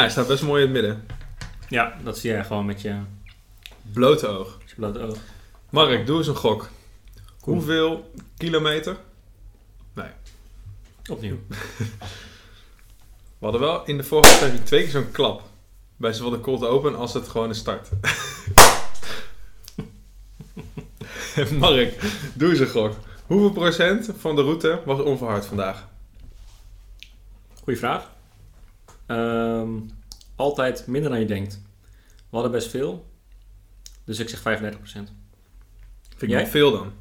hij staat best mooi in het midden. Ja, dat zie jij gewoon met je, Blote oog. met je blote oog. Mark, doe eens een gok. Hoeveel kilometer? Opnieuw. We hadden wel in de vorige aflevering twee keer zo'n klap. Bij zowel de cold open als het gewoon een start. Mark, doe eens een gok. Hoeveel procent van de route was onverhard vandaag? Goeie vraag. Ehm, altijd minder dan je denkt. We hadden best veel. Dus ik zeg 35%. Vind ik Jij? nog veel dan.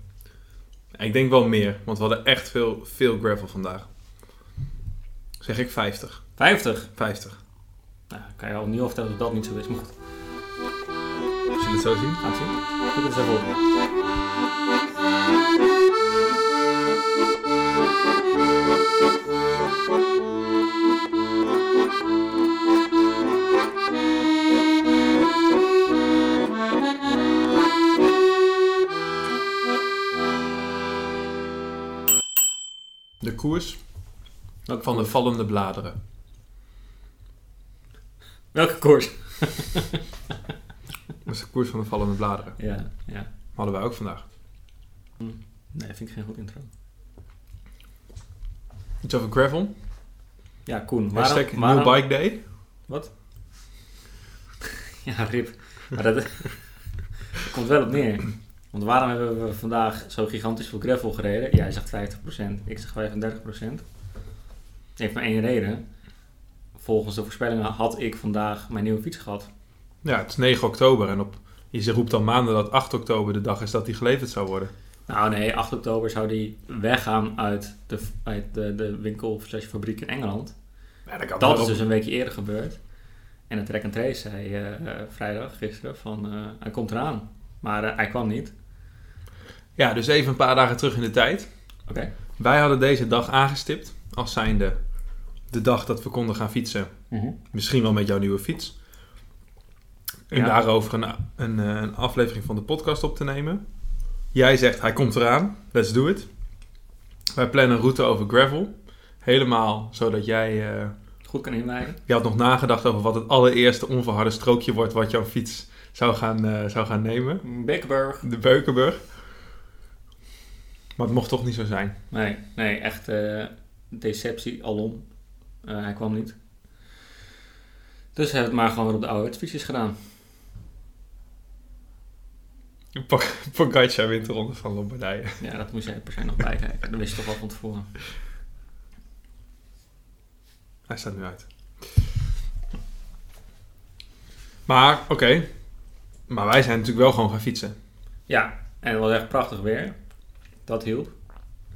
Ik denk wel meer, want we hadden echt veel, veel gravel vandaag. Zeg ik 50. 50? 50. Nou, kan je al niet vertellen dat dat niet zo is. Maar goed, Zullen we het zo zien? gaan we zien. Zoek het eens even op. koers Welke van de vallende bladeren. Welke koers? Dat is de koers van de vallende bladeren. Ja, ja. Hadden wij ook vandaag. Nee, vind ik geen goed intro. Iets over gravel. Ja, Koen. Hashtag Waarom, waarom, New Bike Day. Wat? ja, rip. Maar dat, dat komt wel op neer. Want waarom hebben we vandaag zo gigantisch veel gravel gereden? Jij zegt 50%, ik zeg 35%. Het heeft maar één reden. Volgens de voorspellingen had ik vandaag mijn nieuwe fiets gehad. Ja, het is 9 oktober en op, je roept al maanden dat 8 oktober de dag is dat die geleverd zou worden. Nou nee, 8 oktober zou die weggaan uit de, uit de, de winkel slash fabriek in Engeland. Ja, dat is dus een weekje eerder gebeurd. En de track and trace zei eh, eh, vrijdag, gisteren, van eh, hij komt eraan. Maar eh, hij kwam niet. Ja, dus even een paar dagen terug in de tijd. Oké. Wij hadden deze dag aangestipt als zijnde de dag dat we konden gaan fietsen. Misschien wel met jouw nieuwe fiets. En Ja. daarover een, een, eh, een aflevering van de podcast op te nemen. Jij zegt hij komt eraan, let's do it. Wij plannen een route over gravel. Helemaal zodat jij... eh, Goed kan inwijden. je had nog nagedacht over wat het allereerste onverharde strookje wordt wat jouw fiets zou gaan, eh, zou gaan nemen. Bikkenburg. De Beukenburg. Maar het mocht toch niet zo zijn. Nee, nee, echt eh, deceptie alom. Eh, hij kwam niet. Dus hij heeft het maar gewoon weer op de oude fietsjes gedaan. Pog- Pogacar wint de ronde van Lombardije. Ja, dat moest jij per se nog bijkijken. Dat wist je toch wel van tevoren. Hij staat nu uit. Maar, oké. Maar wij zijn natuurlijk wel gewoon gaan fietsen. Ja, en het was echt prachtig weer. Dat hielp.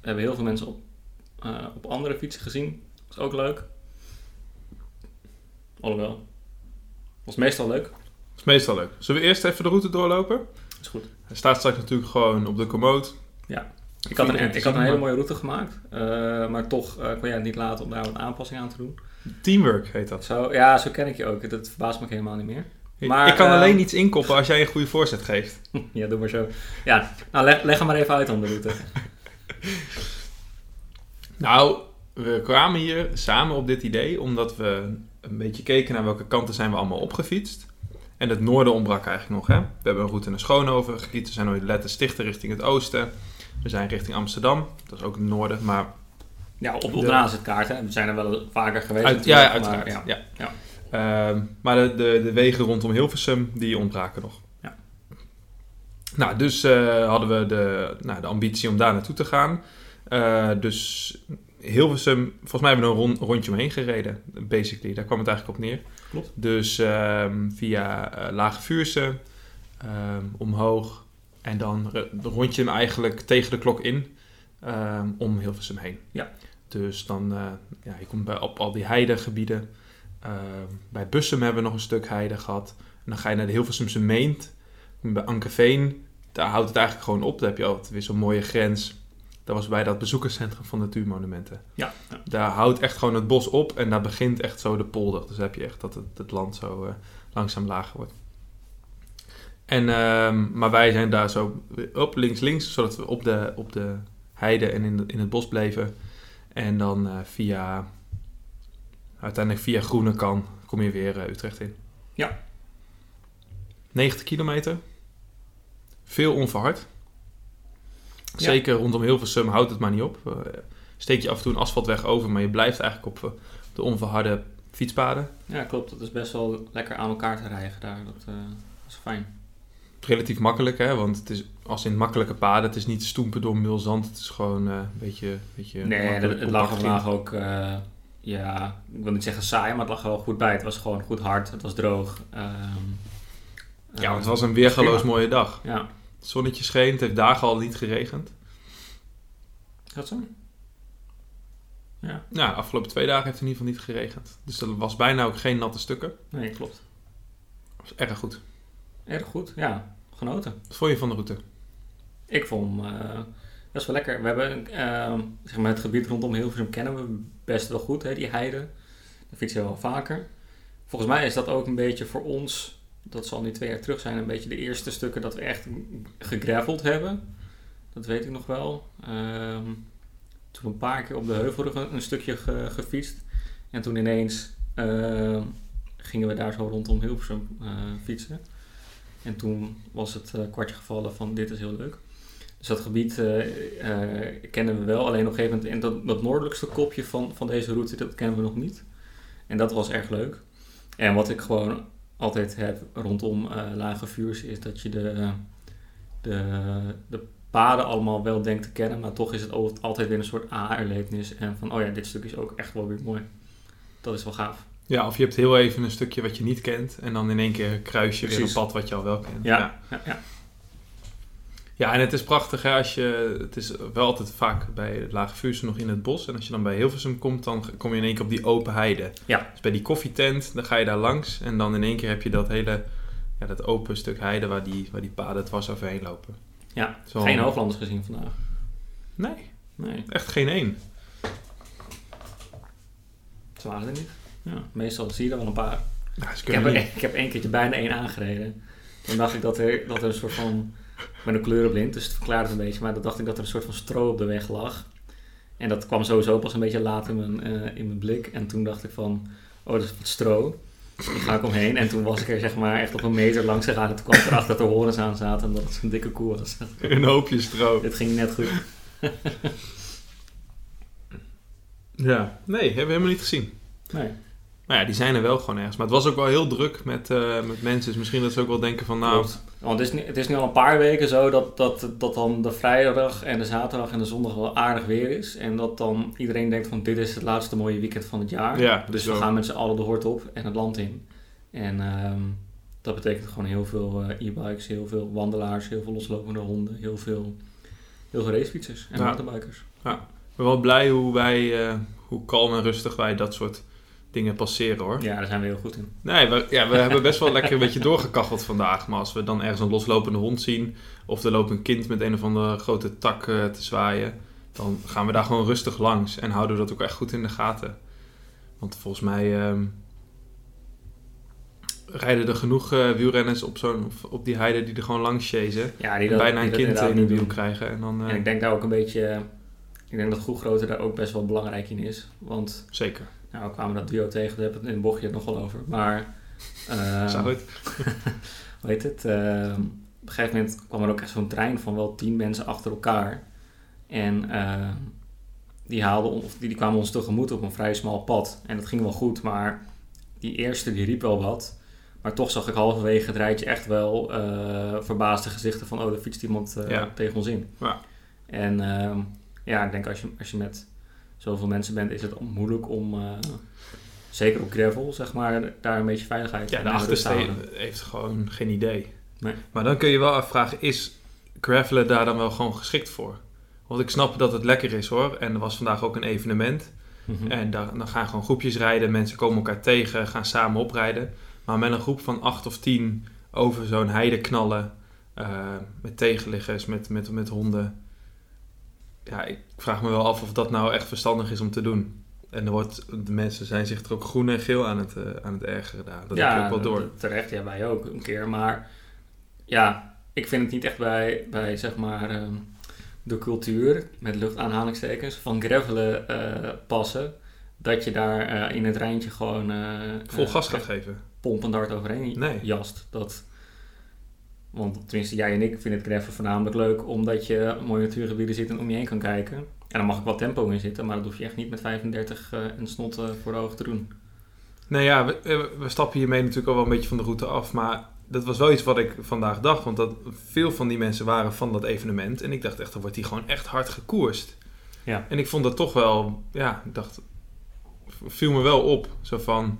We hebben heel veel mensen op, eh, op andere fietsen gezien. Dat is ook leuk. Alhoewel. Was meestal leuk. Is meestal leuk. Zullen we eerst even de route doorlopen? Is goed. Hij staat straks natuurlijk gewoon op de commode. Ik had, een, ik had een hele mooie route gemaakt. eh, maar toch eh, kon jij het niet laten om daar een aanpassing aan te doen. Teamwork heet dat. Zo, ja, zo ken ik je ook. Dat verbaast me helemaal niet meer. Maar, ik kan eh, alleen iets inkoppen als jij een goede voorzet geeft. Ja, doe maar zo. Ja, nou leg, leg hem maar even uit dan de route. Nou, we kwamen hier samen op dit idee omdat we een beetje keken naar welke kanten zijn we allemaal opgefietst. En het noorden ontbrak eigenlijk nog. Hè? We hebben een route naar Schoonhoven gekiet. We zijn ooit letten stichten richting het oosten. We zijn richting Amsterdam. Dat is ook het noorden. Maar Ja, op, De- op de naastkaart, hè. We zijn er wel vaker geweest. uit, ja, uiteraard. maar ja. ja. Maar de, de, de wegen rondom Hilversum, die ontbraken nog. Ja. Nou, dus eh, hadden we de, nou, de ambitie om daar naartoe te gaan. Eh, dus Hilversum, volgens mij hebben we er een ron- rondje omheen gereden, basically. Daar kwam het eigenlijk op neer. Klopt. Dus ehm, via eh, Lage Vuurse, ehm, omhoog en dan rond je hem eigenlijk tegen de klok in ehm, om Hilversum heen. Ja. Dus dan, eh, ja, je komt bij, op al die heidegebieden. Ehm, bij Bussum hebben we nog een stuk heide gehad. En dan ga je naar de Hilversumse Meent. Bij Ankeveen, daar houdt het eigenlijk gewoon op. Daar heb je altijd weer zo'n mooie grens. Dat was bij dat bezoekerscentrum van Natuurmonumenten. Ja, ja. Daar houdt echt gewoon het bos op en daar begint echt zo de polder. Dus heb je echt dat het, het land zo eh, langzaam lager wordt. En, ehm, maar wij zijn daar zo op links links, zodat we op de, op de heide en in, de- in het bos bleven. En dan eh, via Uiteindelijk via Groenekan kom je weer eh, Utrecht in. Ja. 90 kilometer. Veel onverhard. Ja. Zeker rondom Hilversum houdt het maar niet op. Eh, steek je af en toe een asfaltweg over, maar je blijft eigenlijk op eh, de onverharde fietspaden. Ja, klopt. Dat is best wel lekker aan elkaar te rijden daar. Dat, is fijn. Relatief makkelijk, hè? want het is als in makkelijke paden. Het is niet stoempen door mulzand. Het is gewoon een beetje, beetje Nee, het, het lag vandaag ook, ja, ik wil niet zeggen saai, maar het lag er wel goed bij. Het was gewoon goed hard, het was droog. Ehm, Ja, eh, het was een weergaloos prima. mooie dag. Ja, Het zonnetje scheen, het heeft dagen al niet geregend. is dat zo? Ja, Nou, de afgelopen twee dagen heeft het in ieder geval niet geregend. Dus er was bijna ook geen natte stukken. nee, klopt. Dat was erg goed. Erg goed, ja, genoten. Wat vond je van de route? Ik vond hem eh, best wel lekker. We hebben ehm, zeg maar het gebied rondom Hilversum kennen we best wel goed, hè, die heide. Daar fietsen we wel vaker. Volgens mij is dat ook een beetje voor ons, dat zal nu twee jaar terug zijn, een beetje de eerste stukken dat we echt gegraveld hebben. Dat weet ik nog wel. Ehm, toen een paar keer op de heuvelrug een, stukje ge- gefietst. En toen ineens ehm, gingen we daar zo rondom Hilversum eh, fietsen. En toen was het eh, kwartje gevallen van dit is heel leuk. Dus dat gebied eh, eh, kennen we wel. Alleen op een gegeven moment, en dat, dat noordelijkste kopje van, van deze route, dat kennen we nog niet. En dat was erg leuk. En wat ik gewoon altijd heb rondom eh, Lage Vuurs, is dat je de, de, de paden allemaal wel denkt te kennen, maar toch is het al- altijd weer een soort A-erlevenis. En van, oh ja, dit stuk is ook echt wel weer mooi. Dat is wel gaaf. Ja, of je hebt heel even een stukje wat je niet kent. En dan in één keer kruis je weer een pad wat je al wel kent. Ja, ja. ja, ja. Ja, en het is prachtig hè, als je... Het is wel altijd vaak bij het Lage nog in het bos. En als je dan bij Hilversum komt, dan kom je in één keer op die open heide. Ja. Dus bij die koffietent, dan ga je daar langs. En dan in één keer heb je dat hele... Ja, dat open stuk heide waar die, waar die paden dwars overheen lopen. Ja, Zo- geen hooglanders gezien vandaag. Nee, Nee, echt geen één. ze waren er niet. Ja, meestal zie je er wel een paar. Ja, Ik heb, niet. ik heb één keertje bijna één aangereden. Toen dacht ik dat er, dat er een soort van... Ik ben kleurenblind, dus het verklaart het een beetje. Maar dan dacht ik dat er een soort van stro op de weg lag. En dat kwam sowieso pas een beetje laat in mijn, eh, in mijn blik. En toen dacht ik van... Oh, dat is wat stro. Daar ga ik omheen. En toen was ik er zeg maar echt op een meter langs gegaan. En toen kwam ik erachter dat er horens aan zaten. En dat het zo'n dikke koe was. Een hoopje stro. Dit ging net goed. Ja, nee, hebben we helemaal niet gezien. Nee. Maar ja, die zijn er wel gewoon ergens. Maar het was ook wel heel druk met, eh, met mensen. Dus misschien dat ze ook wel denken van... Nou, Klopt. Want het is, nu, het is nu al een paar weken zo dat, dat, dat dan de vrijdag en de zaterdag en de zondag wel aardig weer is. En dat dan iedereen denkt van dit is het laatste mooie weekend van het jaar. Ja, dus we gaan met z'n allen de hort op en het land in. En ehm, dat betekent gewoon heel veel eh, e-bikes, heel veel wandelaars, heel veel loslopende honden, heel veel, heel veel racefietsers en Ja. mountainbikers. ik ben wel blij hoe wij... eh, hoe kalm en rustig wij dat soort dingen passeren hoor. Ja, daar zijn we heel goed in. Nee, we, ja, we hebben best wel lekker een beetje doorgekacheld vandaag. Maar als we dan ergens een loslopende hond zien... of er loopt een kind met een of andere grote tak eh, te zwaaien... dan gaan we daar gewoon rustig langs. En houden we dat ook echt goed in de gaten. Want volgens mij... ehm, rijden er genoeg eh, wielrenners op, zo'n, op die heide die er gewoon langs chasen. Ja, die En dat, bijna die een kind inderdaad in hun niet wiel doen. krijgen. En dan, eh, En ik denk daar ook een beetje, ik denk dat groegrootte daar ook best wel belangrijk in is. Want Zeker. Nou, we kwamen dat duo tegen, daar hebben we het in het bochtje nog wel over. Maar, eh, Zou het? hoe heet het? eh, op een gegeven moment kwam er ook echt zo'n trein van wel tien mensen achter elkaar. En eh, die, haalden, of die, die kwamen ons tegemoet op een vrij smal pad. En dat ging wel goed, maar die eerste die riep wel wat. Maar toch zag ik halverwege het rijtje echt wel eh, verbaasde gezichten van... oh, er fietst iemand eh, Ja. tegen ons in. Ja. En ehm, ja, ik denk als je, als je met zoveel mensen bent, is het moeilijk om... eh, zeker op gravel, zeg maar, daar een beetje veiligheid Ja, de achterste heeft gewoon geen idee. Nee. Maar dan kun je wel afvragen, is gravelen daar dan wel gewoon geschikt voor? Want ik snap dat het lekker is hoor. En er was vandaag ook een evenement. Mhm. En daar, dan gaan gewoon groepjes rijden. Mensen komen elkaar tegen, gaan samen oprijden. Maar met een groep van acht of tien over zo'n heide knallen. eh, met tegenliggers, met, met, met honden. Ja, ik vraag me wel af of dat nou echt verstandig is om te doen. En er wordt, de mensen zijn zich er ook groen en geel aan het, eh, aan het ergeren daar. Dat heb je ook wel door. terecht. Ja, wij ook een keer. Maar ja, ik vind het niet echt bij, bij zeg maar, ehm, de cultuur, met luchtaanhalingstekens, van gravelen eh, passen. dat je daar eh, in het rijntje gewoon Vol gas gaat geven. pompend hard overheen Nee. jast. Dat, want tenminste, jij en ik vinden het gravel voornamelijk leuk omdat je mooie natuurgebieden zit en om je heen kan kijken. En dan mag ik wel tempo in zitten, maar dat hoef je echt niet met 35 eh en snot eh, voor de ogen te doen. Nou ja, we, we- we stappen hiermee natuurlijk al wel een beetje van de route af. Maar dat was wel iets wat ik vandaag dacht. Want dat veel van die mensen waren van dat evenement. En ik dacht echt, dan wordt die gewoon echt hard gekoerst. Ja. En ik vond dat toch wel, ja, ik dacht, viel me wel op. Zo van,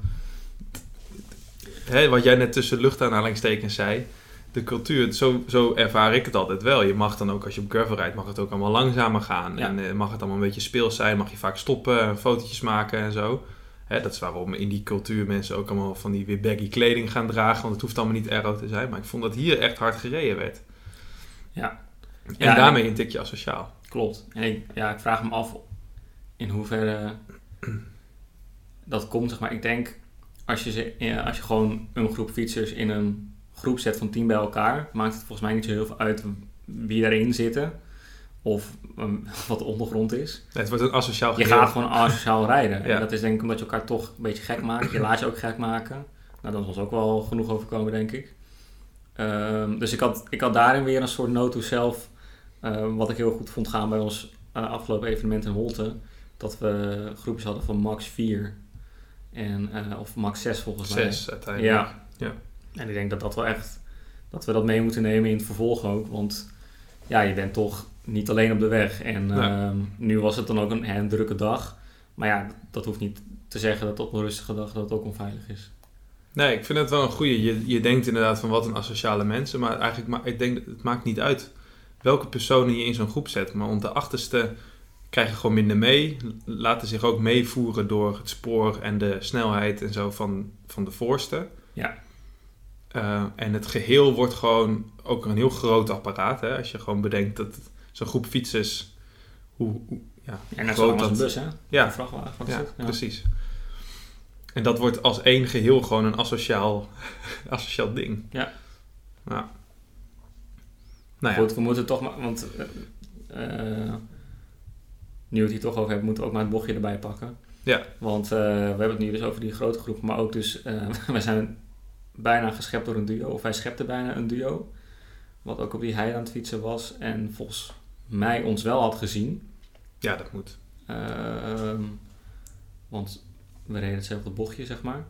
hè, wat jij net tussen luchtaanhalingstekens zei. De cultuur, zo, zo ervaar ik het altijd wel. Je mag dan ook, als je op gravel rijdt, mag het ook allemaal langzamer gaan. Ja. En eh, mag het allemaal een beetje speels zijn. Mag je vaak stoppen, fotootjes maken en zo. Hè, dat is waarom in die cultuur mensen ook allemaal van die weer baggy kleding gaan dragen. Want het hoeft allemaal niet aero te zijn. Maar ik vond dat hier echt hard gereden werd. Ja. En Ja, daarmee een tikje asociaal. Klopt. En ik, ja, ik vraag me af in hoeverre dat komt. Zeg maar. Ik denk, als je, ja, als je gewoon een groep fietsers in een groep zet van tien bij elkaar, maakt het volgens mij niet zo heel veel uit wie daarin zitten. Of ehm, wat de ondergrond is. Het wordt een asociaal Je gaat gewoon asociaal rijden. Ja. En dat is denk ik omdat je elkaar toch een beetje gek maakt. Je laat je ook gek maken. Nou, dat is ons ook wel genoeg overkomen, denk ik. Ehm, dus ik had, ik had daarin weer een soort note to self. eh, wat ik heel goed vond gaan bij ons eh, afgelopen evenement in Holte. Dat we groepjes hadden van max 4. En, eh, of max 6 volgens mij. Zes uiteindelijk. Ja. Ja. En ik denk dat dat wel echt, dat we dat mee moeten nemen in het vervolg ook. Want ja, je bent toch niet alleen op de weg. En ehm, nu was het dan ook een, een drukke dag. Maar ja, dat hoeft niet te zeggen dat op een rustige dag dat ook onveilig is. Nee, ik vind het wel een goeie. Je, je denkt inderdaad van wat een asociale mensen, maar eigenlijk ma ik denk dat het maakt niet uit welke personen je in zo'n groep zet. Maar om de achterste krijgen gewoon minder mee, laten zich ook meevoeren door het spoor en de snelheid en zo van, van de voorste. Ja. Eh, en het geheel wordt gewoon ook een heel groot apparaat. Hè? Als je gewoon bedenkt dat zo'n groep fietsers, hoe, hoe ja, En net groot als een dat- bus, hè? Ja. Een vrachtwagen. Ja, precies. En dat wordt als één geheel gewoon een asociaal, asociaal ding. Ja. Ja. Nou ja, Goed, we moeten toch maar, want eh, nu we het hier toch over hebben, moeten we ook maar het bochtje erbij pakken. Ja. Want we hebben het nu dus over die grote groep, maar ook dus, wij zijn bijna geschept door een duo, of wij schepten bijna een duo. Wat ook op die heide aan het fietsen was en volgens mij ons wel had gezien. ja, dat moet. Ehm, want we reden hetzelfde bochtje, zeg maar.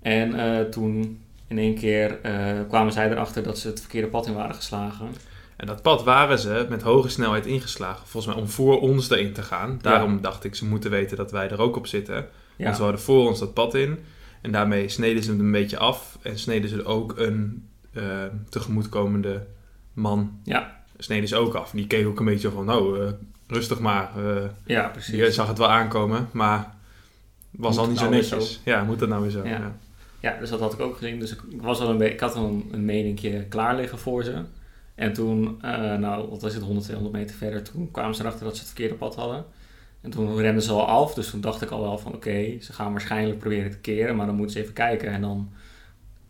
En eh, toen in één keer eh, kwamen zij erachter dat ze het verkeerde pad in waren geslagen. En dat pad waren ze met hoge snelheid ingeslagen. Volgens mij om voor ons erin te gaan. Daarom dacht ik, ze moeten weten dat wij er ook op zitten. Ja, Want ze hadden voor ons dat pad in. En daarmee sneden ze het een beetje af. En sneden ze ook een eh, tegemoetkomende man. Ja. Sneden ze ook af. En die keek ook een beetje van, nou, eh, rustig maar. eh, ja precies. Je zag het wel aankomen, maar was Moet al niet zo nou netjes. Ja, moet dat nou weer zo? Ja. Ja. Ja, dus dat had ik ook gezien. Dus ik, was al een beetje, ik had al een, een meningje klaar liggen voor ze. En toen, nou, wat was het, 100, 200 meter verder, toen kwamen ze erachter dat ze het verkeerde pad hadden. En toen renden ze al af, dus toen dacht ik al wel van, oké, ze gaan waarschijnlijk proberen te keren, maar dan moeten ze even kijken en dan,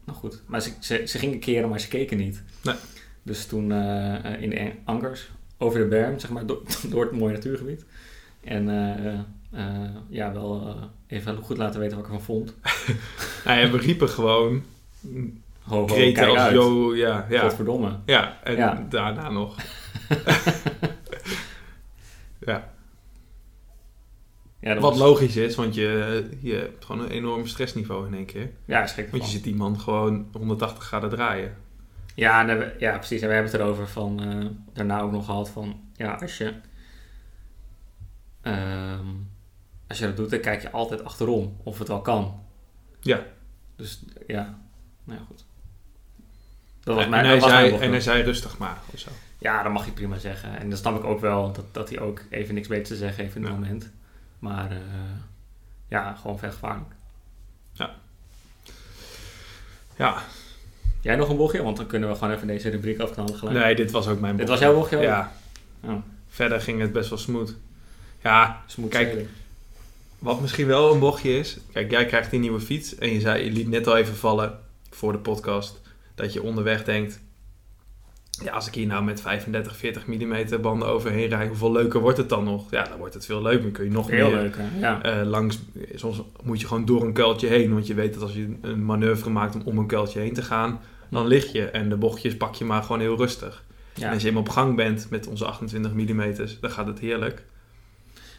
nou goed. Maar ze, ze, ze gingen keren, maar ze keken niet. Nee. Dus toen eh, in de ankers, over de berm, zeg maar, door, door het mooie natuurgebied. En eh, eh, ja, wel eh, even goed laten weten wat ik ervan vond. Nou ja, we riepen gewoon Ho, ho, kreten als uit. Ja, ja. Godverdomme. Ja, en Ja. daarna nog. ja, Ja, wat was- logisch is, want je, je hebt gewoon een enorm stressniveau in één keer. Ja, schrik Want je ziet die man gewoon 180 graden draaien. Ja, en we- ja, precies. En we hebben het erover van, eh, daarna ook nog gehad van, ja, als je, ehm, als je dat doet, dan kijk je altijd achterom of het wel kan. Ja. Dus ja, nou ja, goed. Dat was en, mijn, hij was mijn zei, en hij zei rustig maar, of zo. Ja, dat mag je prima zeggen. En dan snap ik ook wel dat, dat hij ook even niks beter te zeggen heeft in het Ja. moment. Maar eh, ja, gewoon vet gevaarlijk. Ja, Jij nog een bochtje? Want dan kunnen we gewoon even deze rubriek afknallen gelijk. nee, dit was ook mijn Dit bochtje. was jouw bochtje ook? Ja. Oh. Verder ging het best wel smooth. Ja, Smooth Kijk. Wat misschien wel een bochtje is. Kijk, jij krijgt die nieuwe fiets. En je, zei, je liet net al even vallen voor de podcast. Dat je onderweg denkt. Ja, als ik hier nou met 35, 40 mm banden overheen rijd, hoeveel leuker wordt het dan nog? Ja, dan wordt het veel leuker. Dan kun je nog Heel meer leuk, hè? Ja. eh, langs. Soms moet je gewoon door een kuiltje heen, want je weet dat als je een manoeuvre maakt om om een kuiltje heen te gaan, dan lig je en de bochtjes pak je maar gewoon heel rustig. En ja. als je eenmaal op gang bent met onze 28 mm, dan gaat het heerlijk.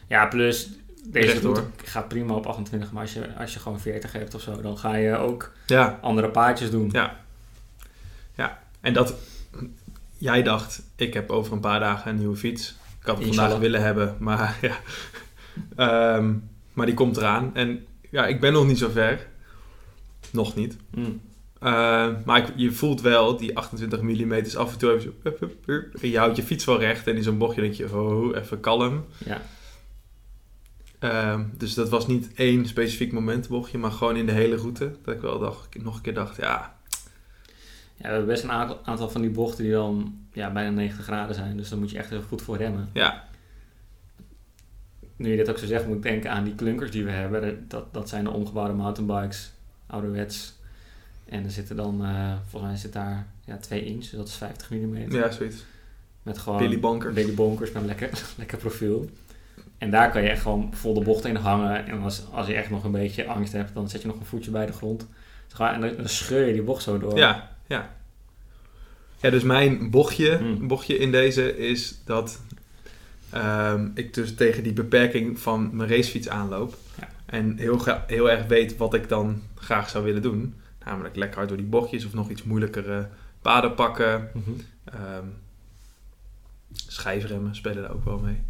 ja, plus deze route gaat prima op 28, maar als je, als je gewoon 40 hebt of zo, dan ga je ook Ja, andere paadjes doen. Ja. en dat. Jij dacht, ik heb over een paar dagen een nieuwe fiets. Ik had hem vandaag Inshallah. willen hebben, maar ja. Ehm, maar die komt eraan. En ja, ik ben nog niet zo ver. Nog niet. Mm. Eh, maar ik- je voelt wel die 28 mm af en toe even zo... En je houdt je fiets wel recht en in zo'n bochtje denk je... Oh, even kalm. Ja. Ehm, dus dat was niet één specifiek momentbochtje, maar gewoon in de hele route. Dat ik wel dacht, nog een keer dacht, ja, ja, we hebben best een aantal, aantal van die bochten die dan ja, bijna 90 graden zijn. Dus daar moet je echt even goed voor remmen. ja, Nu je dit ook zo zegt, moet ik denken aan die klunkers die we hebben. Dat, dat zijn de omgebouwde mountainbikes, ouderwets. En er zitten dan, eh, volgens mij zit daar ja, 2 inch, dus dat is 50 mm. ja, zoiets. Met gewoon Billy Bonkers. Billy Bonkers met een lekker, lekker profiel. En daar kan je echt gewoon vol de bocht in hangen. En als, als je echt nog een beetje angst hebt, dan zet je nog een voetje bij de grond. En dan, dan scheur je die bocht zo door. Ja, ja. Ja, dus mijn bochtje, Hmm. bochtje in deze is dat ehm, ik dus tegen die beperking van mijn racefiets aanloop. Ja. En heel, heel erg weet wat ik dan graag zou willen doen. Namelijk lekker hard door die bochtjes of nog iets moeilijkere paden pakken. Mhm. Ehm, schijfremmen spelen daar ook wel mee.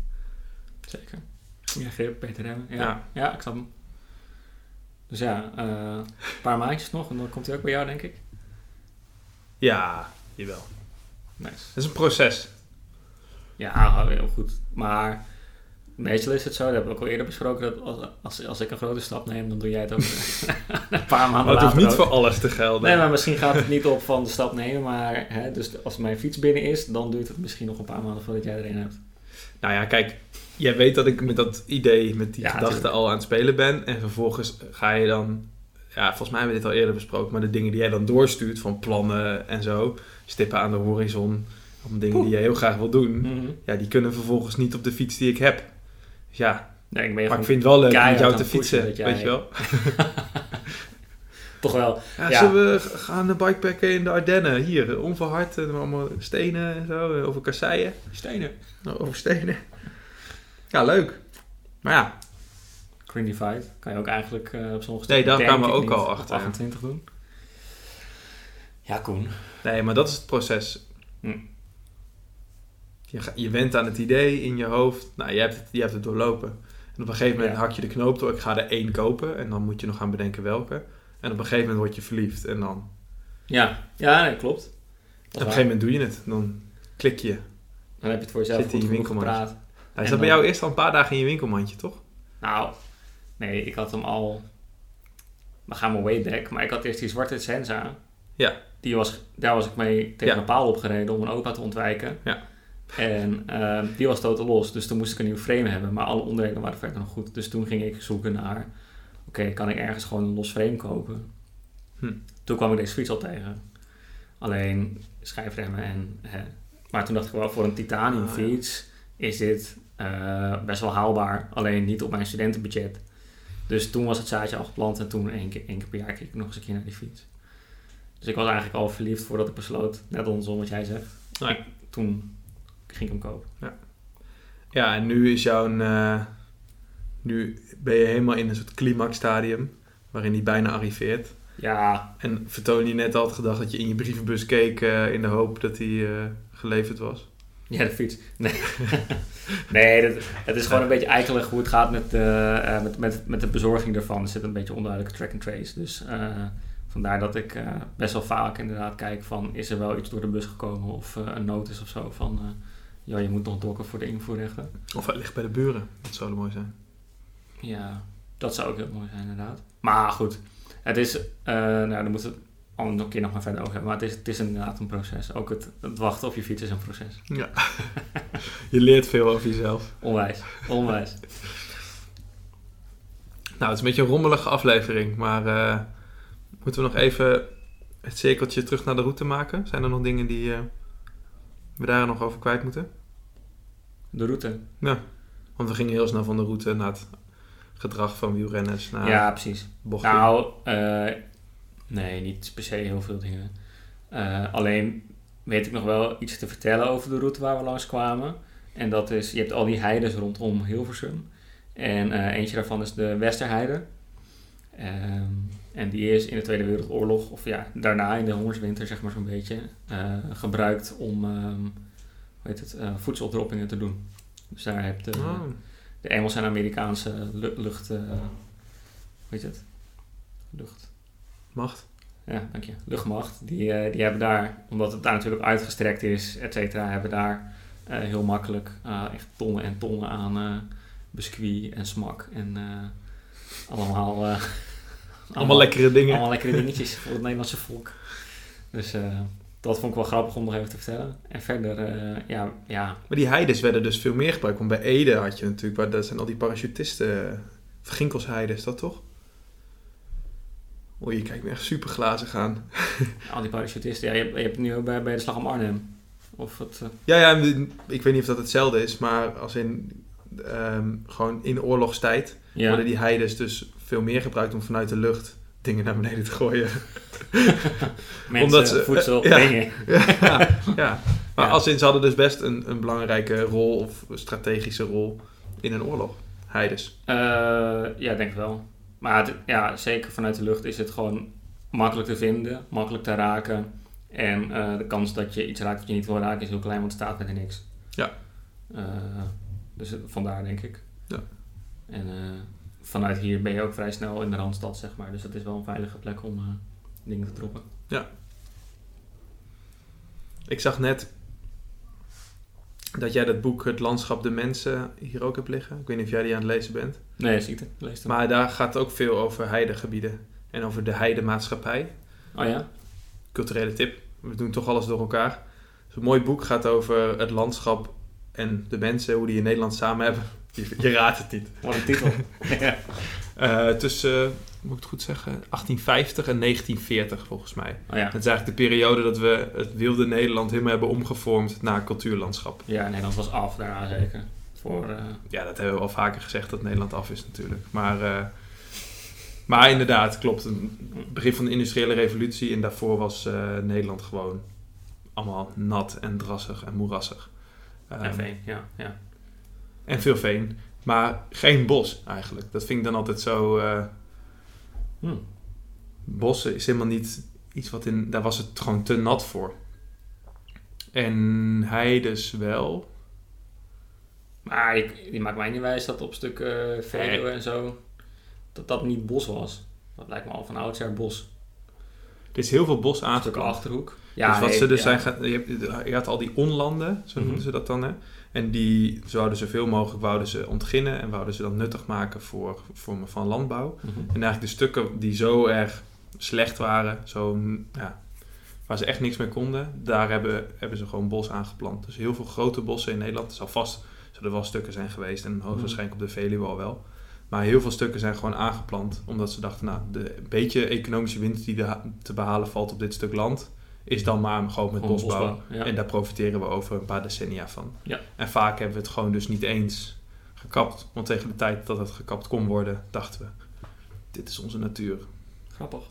Zeker. Ja, grip, beter remmen. Ja, Ja. ja. ik snap hem. Dus ja, eh, een paar maandjes nog en dan komt hij ook bij jou, denk ik. Ja, jawel. Nice. Het is een proces. Ja, heel goed. Maar meestal is het zo, dat hebben we ook al eerder besproken, dat als, als, als ik een grote stap neem, dan doe jij het ook een paar maanden Maar het hoeft niet ook. voor alles te gelden. Nee, maar misschien gaat het niet op van de stap nemen, maar hè, dus als mijn fiets binnen is, dan duurt het misschien nog een paar maanden voordat jij er een hebt. Nou ja, kijk, jij weet dat ik met dat idee, met die Ja, gedachte al aan het spelen ben. En vervolgens ga je dan, ja, volgens mij hebben we dit al eerder besproken, maar de dingen die jij dan doorstuurt van plannen en zo, stippen aan de horizon, om dingen die je heel graag wil doen, ja, die kunnen vervolgens niet op de fiets die ik heb. Dus ja, Nee, ik ben maar ik vind het wel leuk om met jou te pushen fietsen, jij- weet je wel. toch wel. Ja, Ja. Zullen we gaan de bikepacken in de Ardennen? Hier, onverhard, allemaal stenen en zo, over kasseien. Stenen. Nou, over stenen. Ja, leuk. Maar ja, Grindified kan je ook eigenlijk eh, op sommige Nee, daar kwamen we ook al achter, ja. 28 doen. Ja, Koen. Nee, maar dat is het proces. Hm. Je, je went aan het idee in je hoofd. Nou, je hebt het, je hebt het doorlopen. En op een gegeven moment Ja. hak je de knoop door. Ik ga er één kopen. En dan moet je nog gaan bedenken welke. En op een gegeven moment word je verliefd. En dan... Ja, ja nee, klopt. op Dat een gegeven moment doe je het. Dan klik je. Dan heb je het voor jezelf Zit in je winkelmandje. Hij En zat bij jou eerst al een paar dagen in je winkelmandje, toch? Nou, nee, ik had hem al... We gaan maar way back, maar ik had eerst die zwarte Senza. Ja. Die was, daar was ik mee tegen Ja. een paal opgereden om een opa te ontwijken. Ja. En ehm, die was totaal los, dus toen moest ik een nieuw frame hebben. Maar alle onderdelen waren verder nog goed. Dus toen ging ik zoeken naar... Oké, kan ik ergens gewoon een los frame kopen? Hm. Toen kwam ik deze fiets al tegen. Alleen schijfremmen en... Hè. Maar toen dacht ik wel, voor een titanium Ah, fiets is dit eh, best wel haalbaar. Alleen niet op mijn studentenbudget. Dus toen was het zaadje al geplant en toen één keer, één keer per jaar keek ik nog eens een keer naar die fiets. Dus ik was eigenlijk al verliefd voordat ik besloot, net andersom wat jij zegt. Ik- toen ging ik hem kopen. Ja, en nu is jouw... eh, nu ben je helemaal in een soort climax-stadium. Waarin die bijna arriveert. Ja, En vertoon je net al het gedacht dat je in je brievenbus keek... eh, in de hoop dat die eh, geleverd was. Ja de fiets. Nee, nee dat- het is gewoon een beetje eikelig hoe het gaat met, eh, met, met, met de bezorging ervan. Er zit een beetje onduidelijke track and trace. Dus eh, vandaar dat ik best wel vaak inderdaad kijk van... is er wel iets door de bus gekomen of een notice of zo van... ja, je moet nog dokken voor de invoerrechten. Of hij ligt bij de buren. Dat zou mooi zijn. Ja, dat zou ook heel mooi zijn inderdaad. Maar goed, het is, nou daar moeten we het al nog een keer nog maar verder over hebben. Maar het is, het is inderdaad een proces. Ook het, het wachten op je fiets is een proces. Ja. je leert veel over jezelf. Onwijs, onwijs. Nou, het is een beetje een rommelige aflevering. Maar eh, moeten we nog even het cirkeltje terug naar de route maken? Zijn er nog dingen die... eh, we daar nog over kwijt moeten? De route. Want we gingen heel snel van de route naar het gedrag van wielrenners. Naar ja, precies. bochten. Nou, eh, nee, niet per se heel veel dingen. Eh, alleen weet ik nog wel iets te vertellen over de route waar we langs kwamen. En dat is, je hebt al die heides rondom Hilversum. En eh, eentje daarvan is de Westerheide. Ehm, en die is in de Tweede Wereldoorlog, of ja, daarna in de hongerswinter zeg maar zo'n beetje, eh, gebruikt om ehm, hoe heet het, eh, voedseldroppingen te doen. Dus daar heb je Oh, de Engelse en Amerikaanse lu- lucht, hoe heet het? Lucht. Macht. Ja, dank je. Luchtmacht. Die, eh, die hebben daar, omdat het daar natuurlijk uitgestrekt is, et cetera, hebben daar eh, heel makkelijk eh, echt tonnen en tonnen aan eh biscuit en smak en eh, allemaal, eh, Allemaal lekkere dingen. allemaal lekkere dingetjes voor het Nederlandse volk. Dus eh, dat vond ik wel grappig om nog even te vertellen. En verder, eh, ja, ja, Maar die heides werden dus veel meer gebruikt. Want bij Ede had je natuurlijk, waar dat zijn al die parachutisten. Ginkelsheide is dat toch? Oei, je kijkt me echt super glazig aan. al die parachutisten. Ja, je, hebt- je hebt het nu ook bij, bij de Slag om Arnhem. Of het, eh, Ja, ja, ik weet niet of dat hetzelfde is, maar als in ehm, gewoon in oorlogstijd ja. worden die heides dus veel meer gebruikt om vanuit de lucht dingen naar beneden te gooien. mensen, omdat ze- voedsel, ja. dingen. ja, ja. Maar als in, ze hadden dus best een, een belangrijke rol of strategische rol in een oorlog. Heides. Eh, ja, ik denk wel. Maar het- ja, zeker vanuit de lucht is het gewoon makkelijk te vinden, makkelijk te raken. En eh, de kans dat je iets raakt wat je niet wil raken is heel klein, want het staat met niks. Ja. Eh, dus het- vandaar denk ik. Ja. En eh, vanuit hier ben je ook vrij snel in de Randstad, zeg maar. Dus dat is wel een veilige plek om eh, dingen te droppen. Ik zag net dat jij dat boek Het Landschap de Mensen hier ook hebt liggen. Ik weet niet of jij die aan het lezen bent. Nee, zie het. Lees het. Maar daar gaat ook veel over heidegebieden. En over de heidemaatschappij. Oh ja? Culturele tip. We doen toch alles door elkaar. Dus een mooi boek gaat over het landschap en de mensen. Hoe die in Nederland samen hebben. Je, je raadt het niet. Wat een titel. ja. Eh, tussen, moet ik het goed zeggen, 1850 en 1940 volgens mij. Oh ja. Het is eigenlijk de periode dat we het wilde Nederland helemaal hebben omgevormd naar cultuurlandschap. Ja, Nederland was af daarna zeker. Voor, eh, Ja, dat hebben we al vaker gezegd dat Nederland af is natuurlijk. Maar, eh, maar inderdaad, klopt. Het begin van de industriële revolutie en daarvoor was eh, Nederland gewoon allemaal nat en drassig en moerassig. en Ehm, veen, ja. ja. en veel veen. Maar geen bos eigenlijk. Dat vind ik dan altijd zo... eh, Hm. bossen is helemaal niet iets wat in... Daar was het gewoon te nat voor. En heides wel. Maar ik, die maakt mij niet wijs dat op stukken Veluwe en zo, dat dat niet bos was. Dat lijkt me al van oudsher bos. Er is heel veel bos Stukken aangeplant. Achterhoek. dus wat nee, ze dus ja. zijn gaan, je, hebt, je had al die onlanden, zo Mhm. noemden ze dat dan. Hè? En die zouden zoveel mogelijk wouden ze ontginnen en wouden ze dan nuttig maken voor vormen van landbouw. Mhm. En eigenlijk de stukken die zo erg slecht waren, zo, ja, waar ze echt niks mee konden, daar hebben, hebben ze gewoon bos aangeplant. Dus heel veel grote bossen in Nederland. Er zal vast zullen wel stukken zijn geweest en hoogstwaarschijnlijk op de Veluwe al wel. Maar heel veel stukken zijn gewoon aangeplant, omdat ze dachten, nou, de beetje economische winst die te behalen valt op dit stuk land, is dan maar gewoon met Gewoon bosbouw. bosbouw, ja. En daar profiteren we over een paar decennia van. Ja. En vaak hebben we het gewoon dus niet eens gekapt. Want tegen de tijd dat het gekapt kon worden, dachten we, dit is onze natuur. Grappig.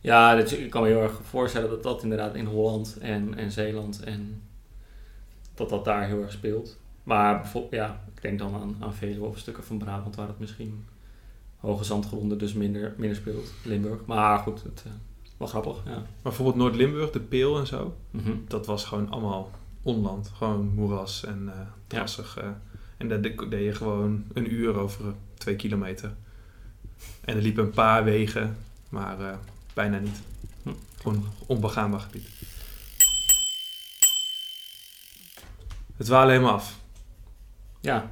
Ja, dit, ik kan me heel erg voorstellen dat dat inderdaad in Holland en, en Zeeland en dat dat daar heel erg speelt. Maar ja, ik denk dan aan, aan Veluwe of stukken van Brabant waar het misschien hoge zandgronden dus minder, minder speelt. Limburg. Maar goed, het, eh, wel grappig, ja. Maar bijvoorbeeld Noord-Limburg, de Peel en zo, Mhm. dat was gewoon allemaal onland. Gewoon moeras en eh drassig. eh. en daar de- deed je gewoon een uur over twee kilometer. En er liepen een paar wegen, maar eh, bijna niet. Hm. Gewoon onbegaanbaar gebied. Het dwalen helemaal af. Ja,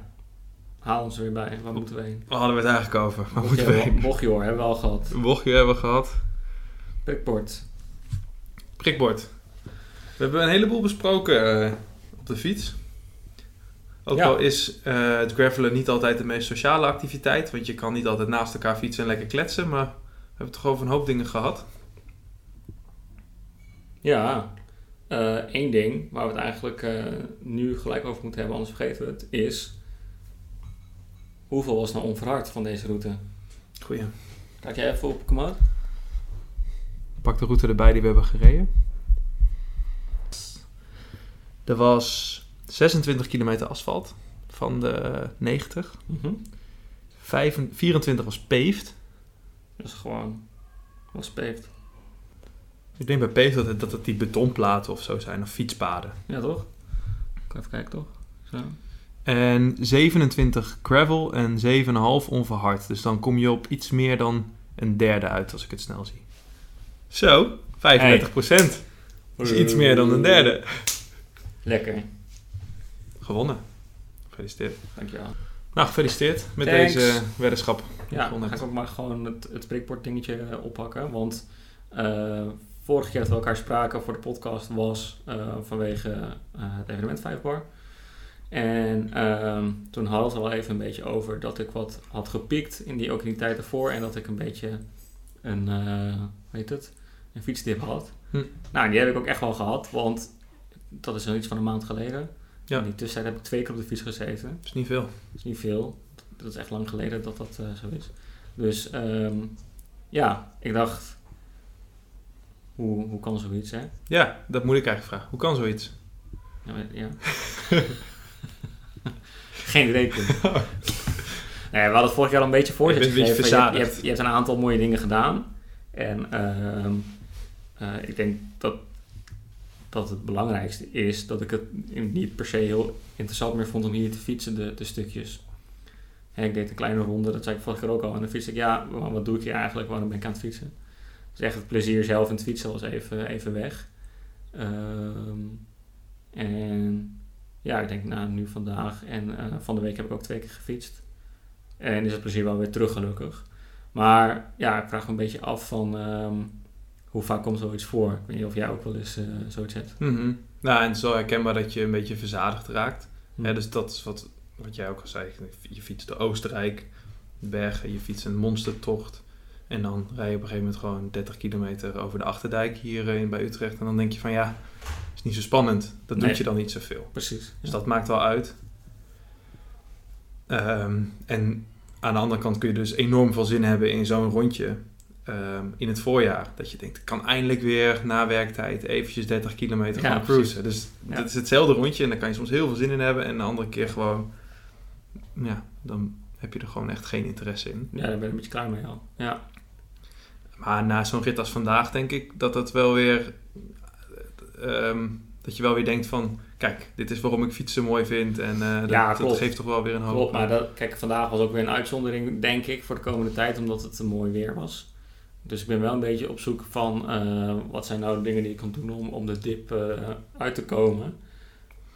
haal ons er weer bij. Waar moeten we heen? Waar hadden we het eigenlijk over? Waar moeten we heen? Bochtjoor hebben we al gehad. Bochtje hebben we gehad. Prikport. Prikbord. We hebben een heleboel besproken eh, op de fiets. Ook Ja. al is eh, het gravelen niet altijd de meest sociale activiteit, want je kan niet altijd naast elkaar fietsen en lekker kletsen, maar we hebben toch over een hoop dingen gehad. Ja. Eén ding waar we het eigenlijk nu gelijk over moeten hebben, anders vergeten we het, is hoeveel was nou onverhard van deze route? Goeie. Kijk jij even op Komoot? Pak de route erbij die we hebben gereden. Er was 26 kilometer asfalt van de 90. Mhm. Vijf- 24 was paved. Dus gewoon, was speeft. Ik denk bij paved dat het, dat het die betonplaten of zo zijn, of fietspaden. Ja, toch? Ik even kijken, toch? Zo. En 27 gravel en 7,5 onverhard. Dus dan kom je op iets meer dan een derde uit als ik het snel zie. Zo, 35 procent. is iets meer dan een derde. Lekker, Gewonnen. Gefeliciteerd. dankjewel. Nou, gefeliciteerd met Thanks. deze weddenschap. Ja, dan ga ik ook maar gewoon het, het spreekwoord dingetje eh, oppakken. Want eh, vorige keer dat we elkaar spraken voor de podcast was eh, vanwege het evenement Vijfbar. En ehm, toen hadden we het al even een beetje over dat ik wat had gepiekt in die, ook in die tijd ervoor. En dat ik een beetje een, hoe heet het, een fietsdip had. Hm. Nou, die heb ik ook echt wel gehad, want dat is iets van een maand geleden. Ja. In die tussentijd heb ik twee keer op de fiets gezeten. Dat is niet veel. Dat is niet veel. Dat is echt lang geleden dat dat eh, zo is. Dus ehm, ja, ik dacht, hoe, hoe kan zoiets, hè? Ja, dat moet ik eigenlijk vragen. Hoe kan zoiets? Ja, maar- ja. Geen idee. Koen. nee, we hadden het vorig jaar al een beetje voorzet gegeven. Je, hebt- je, hebt, je hebt een aantal mooie dingen gedaan. En ehm, eh, ik denk dat, dat het belangrijkste is dat ik het niet per se heel interessant meer vond om hier te fietsen, de, de stukjes. Ik deed een kleine ronde, dat zei ik vorige keer ook al. En dan fiets ik, ja, wat doe ik hier eigenlijk? Waarom ben ik aan het fietsen? Dus echt het plezier zelf in het fietsen was even, even weg. Ehm, en ja, ik denk nou, nu vandaag en eh, van de week heb ik ook twee keer gefietst. En is het plezier wel weer terug gelukkig. Maar ja, ik vraag me een beetje af van ehm, hoe vaak komt zoiets voor? Ik weet niet of jij ook wel eens eh, zoiets hebt. Mhm. Nou, en het is wel herkenbaar dat je een beetje verzadigd raakt. Hm. Ja, dus dat is wat, wat jij ook al zei. Je fietst door Oostenrijk, bergen, je fietst een monstertocht. En dan rij je op een gegeven moment gewoon 30 kilometer over de Achterdijk hier eh, in, bij Utrecht. En dan denk je van ja, is niet zo spannend. Dat Nee. doet je dan niet zoveel. Precies. Dus dat maakt wel uit. Ehm, en aan de andere kant kun je dus enorm veel zin hebben in zo'n rondje ehm, in het voorjaar. Dat je denkt, ik kan eindelijk weer na werktijd eventjes 30 kilometer gaan cruisen. Dus Ja. dat is hetzelfde rondje en daar kan je soms heel veel zin in hebben. En de andere keer gewoon, ja, dan heb je er gewoon echt geen interesse in. Ja, daar ben ik een beetje klaar mee al. Ja, Maar na zo'n rit als vandaag denk ik dat het wel weer... ehm, dat je wel weer denkt van... Kijk, dit is waarom ik fietsen mooi vind. En eh, dat, Ja, dat geeft toch wel weer een hoop... klopt. Maar dat, kijk, vandaag was ook weer een uitzondering, denk ik, voor de komende tijd, omdat het een mooi weer was. Dus ik ben wel een beetje op zoek van eh, wat zijn nou de dingen die ik kan doen om, om de dip eh, uit te komen.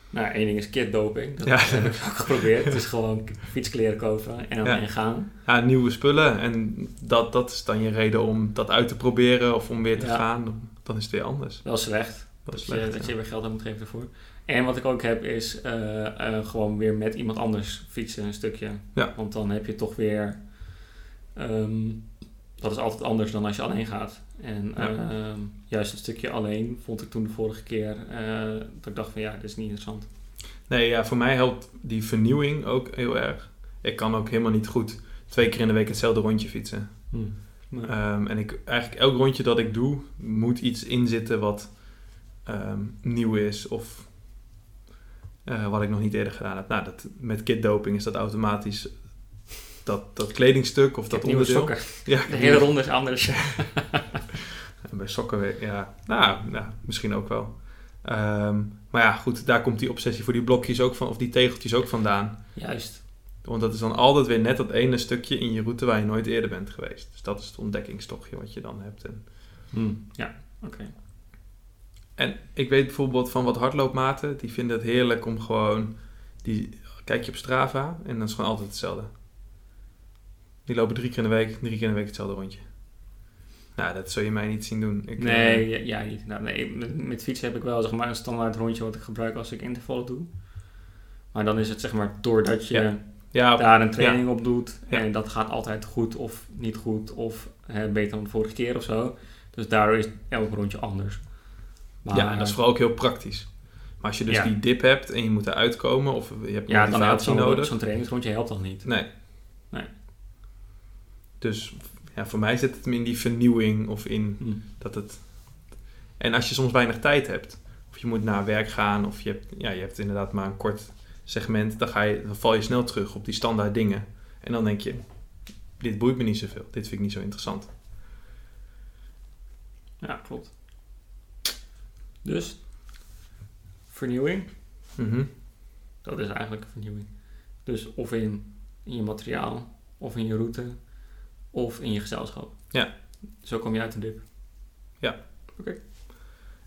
Nou, één ding is kitdoping. Dat Ja. heb ik ook geprobeerd. Het is gewoon fietskleren kopen en, Ja. en gaan. Ja, nieuwe spullen. En dat, dat is dan je reden om dat uit te proberen of om weer te Ja. gaan. Dan, dan is het weer anders. Dat is slecht. Dat Dat, is je, slecht. dat ja. je weer geld aan moet geven ervoor. En wat ik ook heb is eh, gewoon weer met iemand anders fietsen een stukje. Ja. Want dan heb je toch weer... ehm, dat is altijd anders dan als je alleen gaat. En Ja. ehm, juist het stukje alleen vond ik toen de vorige keer... eh, dat ik dacht van ja, dit is niet interessant. Nee, ja, voor mij helpt die vernieuwing ook heel erg. Ik kan ook helemaal niet goed twee keer in de week hetzelfde rondje fietsen. Maar- Ehm, en ik, eigenlijk elk rondje dat ik doe, moet iets inzitten wat ehm, nieuw is of eh, wat ik nog niet eerder gedaan heb. Nou, dat, met kitdoping is dat automatisch dat, dat kledingstuk of dat onderdeel. sokken. Ja, De hele ronde is anders. En bij sokken, ja, nou, nou, misschien ook wel. Ehm, maar ja, goed, daar komt die obsessie voor die blokjes ook van, of die tegeltjes ook vandaan. Juist. Want dat is dan altijd weer net dat ene stukje in je route waar je nooit eerder bent geweest. Dus dat is het ontdekkingstochtje wat je dan hebt. En, Ja, oké. en ik weet bijvoorbeeld van wat hardloopmaten, die vinden het heerlijk om gewoon, die kijk je op Strava en dan is gewoon altijd hetzelfde. Die lopen drie keer in de week, drie keer in de week hetzelfde rondje. Nou, dat zul je mij niet zien doen. Ik, Nee, eh, ja, niet. Nou, nee met, met fietsen heb ik wel zeg maar, een standaard rondje wat ik gebruik als ik intervallen doe. Maar dan is het zeg maar doordat je Ja. ja, daar een training op doet. En dat gaat altijd goed of niet goed of hè, beter dan de vorige keer of zo. Dus daardoor is elk rondje anders. Maar, ja, en dat is vooral ook heel praktisch. Maar als je dus die dip hebt en je moet eruit komen of je hebt ja, dan helpt motivatie zo'n nodig. zo'n trainingsrondje helpt dan niet. Nee. Nee. Dus ja, voor mij zit het hem in die vernieuwing of in Hm. dat het... En als je soms weinig tijd hebt, of je moet naar werk gaan, of je hebt, ja, je hebt inderdaad maar een kort segment, dan, ga je, dan val je snel terug op die standaard dingen. En dan denk je, dit boeit me niet zoveel, dit vind ik niet zo interessant. Ja, klopt. Dus, vernieuwing, Mhm. dat is eigenlijk een vernieuwing. Dus of in, in je materiaal, of in je route, of in je gezelschap. Ja. Zo kom je uit een dip.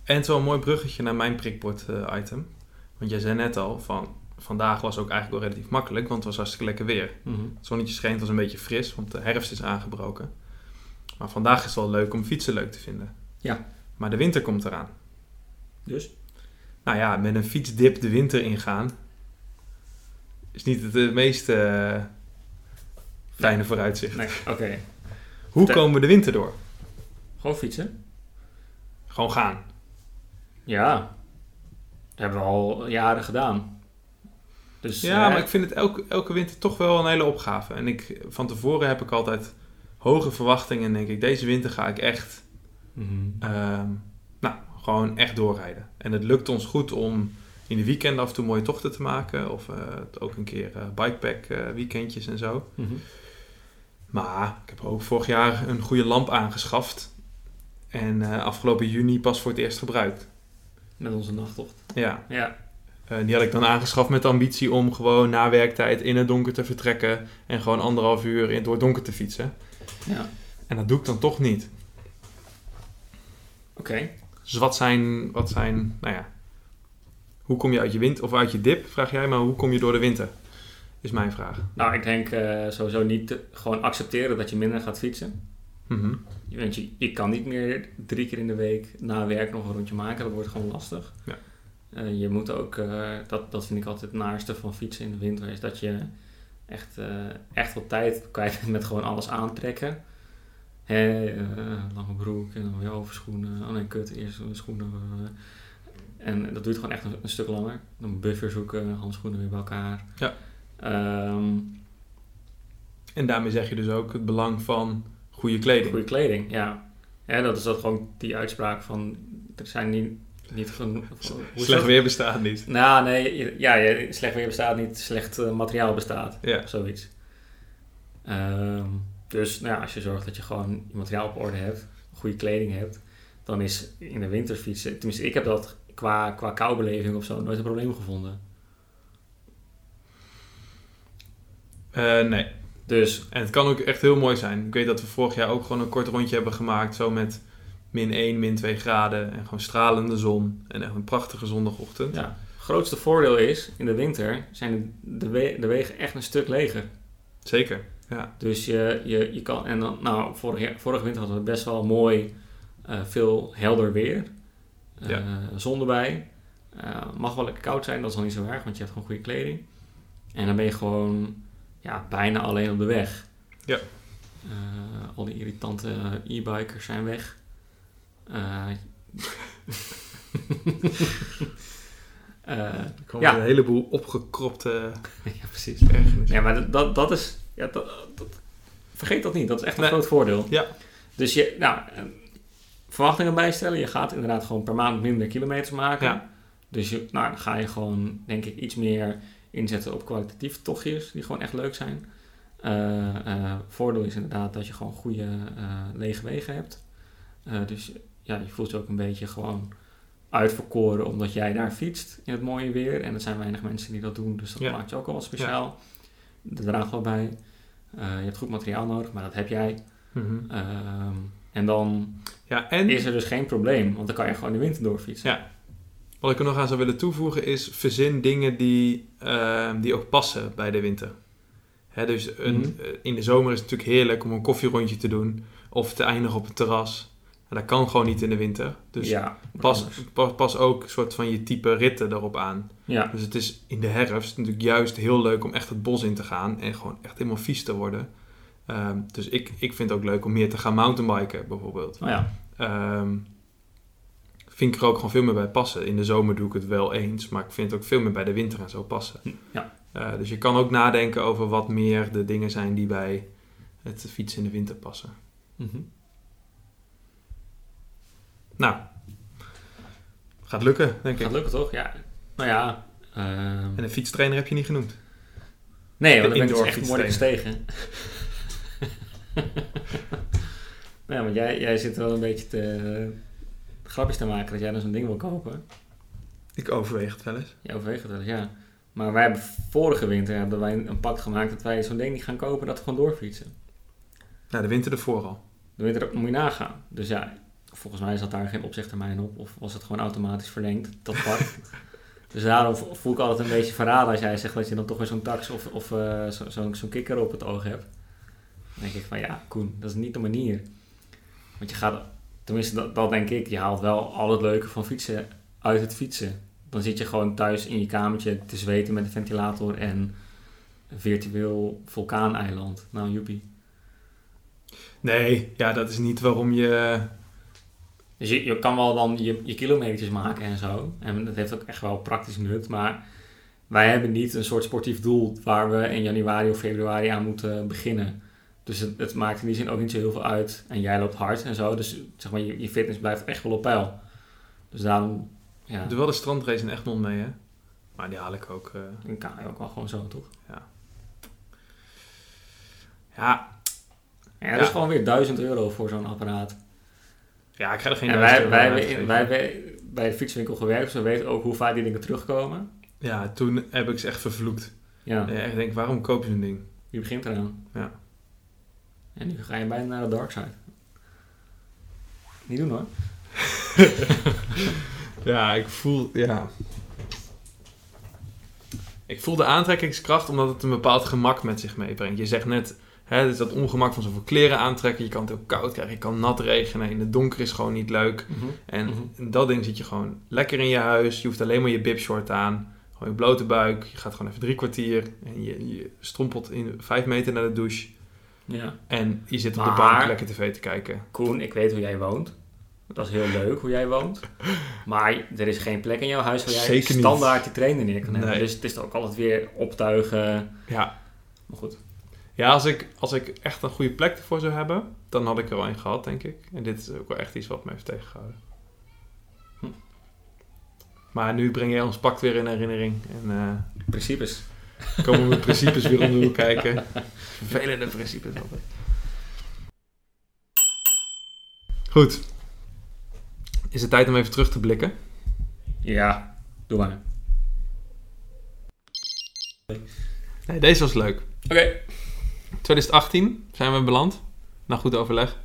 En het is wel een mooi bruggetje naar mijn prikbord-item. want jij zei net al, van, vandaag was ook eigenlijk wel relatief makkelijk, want het was hartstikke lekker weer. Mhm. Het zonnetje scheen, het was een beetje fris, want de herfst is aangebroken. Maar vandaag is het wel leuk om fietsen leuk te vinden. Ja. Maar de winter komt eraan. Dus? Nou ja, met een fietsdip de winter ingaan is niet het eh, meest eh, fijne vooruitzicht. Nee, oké. Hoe Te- komen we de winter door? Gewoon fietsen? Gewoon gaan. Ja. Dat hebben we al jaren gedaan. Dus, Ja, eh, maar ik vind het elke, elke winter toch wel een hele opgave. En ik, van tevoren heb ik altijd hoge verwachtingen. En denk ik, deze winter ga ik echt, mhm. ehm, nou, gewoon echt doorrijden. En het lukt ons goed om in de weekenden af en toe mooie tochten te maken. Of eh, ook een keer eh, bikepack weekendjes en zo. Mhm. Maar ik heb ook vorig jaar een goede lamp aangeschaft. En eh, afgelopen juni pas voor het eerst gebruikt. Met onze nachttocht. Ja, Ja. eh, die had ik dan aangeschaft met de ambitie om gewoon na werktijd in het donker te vertrekken. En gewoon anderhalf uur in, door het donker te fietsen. Ja. En dat doe ik dan toch niet. Oké. Dus wat zijn, wat zijn, nou ja, hoe kom je uit je wind of uit je dip, vraag jij, maar hoe kom je door de winter? Is mijn vraag. Nou, ik denk eh, sowieso niet te- gewoon accepteren dat je minder gaat fietsen. Mhm. Want je, je kan niet meer drie keer in de week na werk nog een rondje maken. Dat wordt gewoon lastig. Ja. Eh, je moet ook, eh, dat, dat vind ik altijd het naarste van fietsen in de winter, is dat je echt, echt wat tijd kwijt bent met gewoon alles aantrekken. Lange broek en dan weer overschoenen. Oh nee, kut, eerst schoenen. en dat duurt gewoon echt een, een stuk langer. Dan buffer zoeken, handschoenen weer bij elkaar. Ja. Ehm, En daarmee zeg je dus ook het belang van goede kleding. Goede kleding, ja. ja. Dat is dat gewoon die uitspraak van er zijn niet, niet is Slecht weer bestaat niet. Nou, nee, ja, slecht weer bestaat niet, slecht eh, materiaal bestaat. Ja. Of zoiets. Ehm, dus nou ja, als je zorgt dat je gewoon je materiaal op orde hebt, goede kleding hebt, dan is in de winter fietsen, tenminste ik heb dat qua, qua koubeleving of zo nooit een probleem gevonden. Eh, nee. Dus En het kan ook echt heel mooi zijn. Ik weet dat we vorig jaar ook gewoon een kort rondje hebben gemaakt. Zo met min 1, min 2 graden. En gewoon stralende zon. En echt een prachtige zondagochtend. ja, het grootste voordeel is, in de winter zijn de, de, we- de wegen echt een stuk leger. Zeker. Ja. Dus je, je, je kan, en dan, nou, vorige, vorige winter hadden we best wel mooi, eh, veel helder weer. Eh, Ja. Zon erbij. Mag wel lekker koud zijn, dat is al niet zo erg, want je hebt gewoon goede kleding. En dan ben je gewoon ja, bijna alleen op de weg. Ja. Eh, al die irritante e-bikers zijn weg. Eh, eh, Er komen Ja. een heleboel opgekropte ja, precies. Ja, maar dat, dat, dat is. Ja, dat, dat- vergeet dat niet. Dat is echt een Nee. groot voordeel. Ja. Dus je, nou, verwachtingen bijstellen. Je gaat inderdaad gewoon per maand minder kilometers maken. Ja. Dus je, nou, dan ga je gewoon, denk ik, iets meer inzetten op kwalitatieve tochtjes die gewoon echt leuk zijn. Eh, eh, voordeel is inderdaad dat je gewoon goede eh, lege wegen hebt. Dus ja, je voelt je ook een beetje gewoon uitverkoren omdat jij daar fietst in het mooie weer. En er zijn weinig mensen die dat doen, dus dat Ja. maakt je ook al wat speciaal. Dat draagt wel bij. Je hebt goed materiaal nodig, maar dat heb jij. Mhm. Ehm, en dan Ja, en is er dus geen probleem, want dan kan je gewoon de winter doorfietsen. Ja. Wat ik er nog aan zou willen toevoegen is... verzin dingen die, ehm, die ook passen bij de winter. Hè, dus een, Mhm. eh, in de zomer is het natuurlijk heerlijk om een koffierondje te doen... of te eindigen op het terras. Maar dat kan gewoon niet in de winter. Dus ja, pas, pas, pas ook een soort van je type ritten erop aan. Ja, Dus het is in de herfst natuurlijk juist heel leuk om echt het bos in te gaan en gewoon echt helemaal vies te worden. Ehm, dus ik, ik vind het ook leuk om meer te gaan mountainbiken bijvoorbeeld. nou ja. Ehm, vind ik er ook gewoon veel meer bij passen. In de zomer doe ik het wel eens, maar ik vind het ook veel meer bij de winter en zo passen. Ja. Eh, dus je kan ook nadenken over wat meer de dingen zijn die bij het fietsen in de winter passen. Mhm. Nou, gaat lukken, denk ik. Gaat lukken toch? Ja. Nou ja. ehm, En een fietstrainer heb je niet genoeg. nee, want dan ben ik dus echt mooi gestegen. nee, want jij, jij zit wel een beetje te grapjes te maken dat jij dan zo'n ding wil kopen. Ik overweeg het wel eens. Je overweegt het wel eens, ja. Maar wij hebben vorige winter hebben wij een pact gemaakt dat wij zo'n ding niet gaan kopen dat we gewoon doorfietsen. Nou, de winter ervoor al. De winter moet je nagaan. Dus ja, volgens mij zat daar geen opzegtermijn op. Of was het gewoon automatisch verlengd, dat pact. dus daarom vo- voel ik altijd een beetje verraden als jij zegt dat je dan toch weer zo'n tax of, of eh, zo- zo'n zo'n kikker op het oog hebt. Dan denk ik van ja, Koen, dat is niet de manier. Want je gaat, tenminste dat, dat denk ik, je haalt wel al het leuke van fietsen uit het fietsen. Dan zit je gewoon thuis in je kamertje te zweten met een ventilator en een virtueel vulkaaneiland. Nou, joepie. Nee, ja, dat is niet waarom je... Dus je, je kan wel dan je, je kilometers maken en zo. En dat heeft ook echt wel praktisch nut. Maar wij hebben niet een soort sportief doel waar we in januari of februari aan moeten beginnen. Dus het, het maakt in die zin ook niet zo heel veel uit. En jij loopt hard en zo. Dus zeg maar, je, je fitness blijft echt wel op peil. Dus daarom, ja, Ik doe wel de strandrace in Egmond mee, hè. Maar die haal ik ook... eh, dan kan je ook wel gewoon zo, toch? Ja, Ja, dat Ja. is gewoon weer 1000 euro voor zo'n apparaat. ja, ik ga er geen En wij, wij, hebben wij hebben bij de fietswinkel gewerkt, dus we weten ook hoe vaak die dingen terugkomen. Ja, toen heb ik ze echt vervloekt. Ja. Ja. Ik denk, waarom koop je zo'n ding? Wie begint eraan? Ja. En nu ga je bijna naar de dark side. Niet doen hoor. Ja, ik voel... Ja. Ik voel de aantrekkingskracht omdat het een bepaald gemak met zich meebrengt. Je zegt net, hè, dus dat ongemak van zoveel kleren aantrekken. Je kan het ook koud krijgen, je kan nat regenen. In het donker is gewoon niet leuk. En Mhm. in dat ding zit je gewoon lekker in je huis. Je hoeft alleen maar je bibshort aan. Gewoon je blote buik. Je gaat gewoon even drie kwartier. En je, je strompelt in vijf meter naar de douche. Ja. En je zit op de bank lekker tv te kijken. Koen, ik weet hoe jij woont. Dat is heel leuk hoe jij woont. Maar er is geen plek in jouw huis waar jij Zeker niet. standaard die trainer neer kan hebben. Nee. Dus het is ook altijd weer optuigen. Ja, Maar goed. ja als, ik, als ik echt een goede plek ervoor zou hebben, dan had ik er wel een gehad, denk ik. En dit is ook wel echt iets wat me heeft tegengehouden. Hm. Maar nu breng jij ons pakt weer in herinnering. En eh, Principes. Komen we met principes weer de hoek kijken. Vervelende principes altijd. Goed. Is het tijd om even terug te blikken? Ja, doe maar. Nee, deze was leuk. Oké. 2018 zijn we beland. Na goed overleg.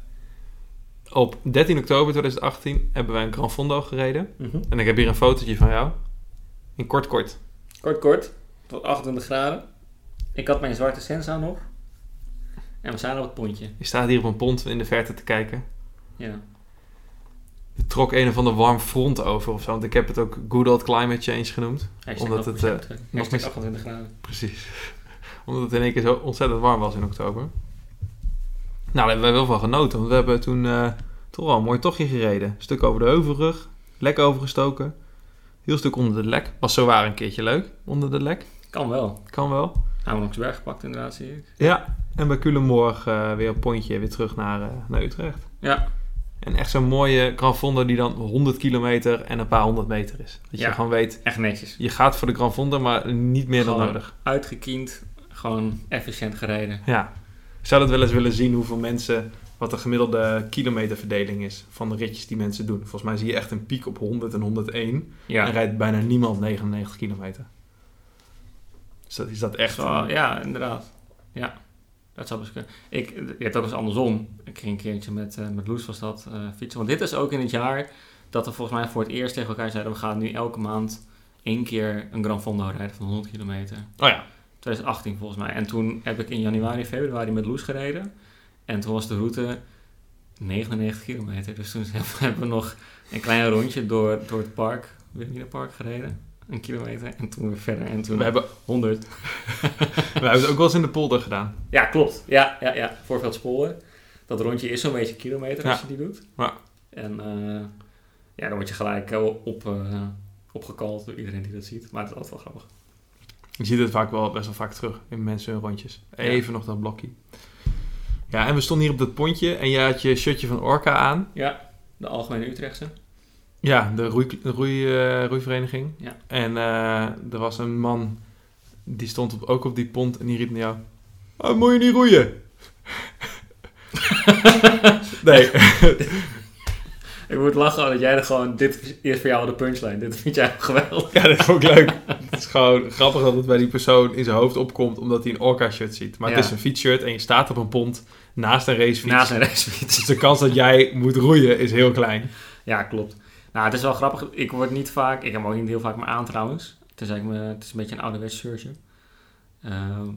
Op 13 oktober 2018 hebben wij een Gran Fondo gereden. Mhm. En ik heb hier een fotootje van jou. In kort kort. Kort, kort. Tot 28 graden. Ik had mijn zwarte Sensa nog. En we zijn op het pontje. Je staat hier op een pont in de verte te kijken. Ja. Er trok een of ander warm front over of zo. Want ik heb het ook Good Old Climate Change. Hashtag Omdat het, eh, nog Hashtag mis- 28 graden. Precies. Omdat het in één keer zo ontzettend warm was in oktober. Nou, daar hebben wij wel van genoten. Want we hebben toen eh, toch wel een mooi tochtje gereden. Een stuk over de heuvelrug. Lek overgestoken. Heel stuk onder de lek. Was zo waar een keertje leuk. Onder de lek. Kan wel. Kan wel. Ameronksberg gepakt inderdaad, zie ik. Ja. En bij Culemborg eh, weer een pontje weer terug naar, eh, naar Utrecht. Ja. En echt zo'n mooie Gran Fondo die dan 100 kilometer en een paar honderd meter is. Dat je gewoon weet, Echt netjes. je gaat voor de Gran Fondo, maar niet meer dan nodig. Uitgekiend. Gewoon efficiënt gereden. Ja. Ik zou dat wel eens willen zien hoeveel mensen, wat de gemiddelde kilometerverdeling is van de ritjes die mensen doen. Volgens mij zie je echt een piek op 100 en 101 Ja. en rijdt bijna niemand 99 kilometer. Dat, is dat echt... Zo, ja, inderdaad. Ja. Dat zou best kunnen. Ik, je hebt ook eens andersom. Ik ging een keertje met, eh met Loes was dat eh, fietsen. Want dit is ook in het jaar dat we volgens mij voor het eerst tegen elkaar zeiden... we gaan nu elke maand één keer een Gran Fondo rijden van 100 kilometer. Oh ja. 2018 volgens mij. En toen heb ik in januari, februari met Loes gereden. En toen was de route 99 kilometer. Dus toen hebben we nog een klein rondje door, door het park, Park gereden. Een kilometer. En toen weer verder. En toen We hebben, 100. we hebben het ook wel eens in de polder gedaan. Ja, klopt. Ja, ja, ja. Voorveldsporen. Dat rondje is zo'n beetje een kilometer als Ja. je die doet. Ja. En eh, ja, dan word je gelijk eh, op, eh, opgekald door iedereen die dat ziet. Maar het is altijd wel grappig. Je ziet het vaak wel best wel vaak terug in mensen hun rondjes. Even nog dat blokje. Ja, en we stonden hier op dat pontje en jij had je shirtje van Orca aan. Ja, de Algemene Utrechtse. Ja, de, roei, de roei, eh, roeivereniging. Ja. En eh, er was een man die stond op, ook op die pont en die riep naar jou... Oh, moet je niet roeien? nee. Ik moet lachen dat jij er gewoon... Dit is voor jou de punchline. Dit vind jij geweldig. ja, dat vond ik leuk. Het is gewoon grappig dat het bij die persoon in zijn hoofd opkomt omdat hij een Orca-shirt ziet. Maar Ja. het is een fietsshirt en je staat op een pont naast een racefiets. Na zijn racefiets. Dus de kans dat jij moet roeien is heel klein. Ja, klopt. Nou, het is wel grappig. Ik word niet vaak... Ik heb hem ook niet heel vaak meer aan trouwens. Het is, eigenlijk me, het is een beetje een ouderwets shirtje. Ehm,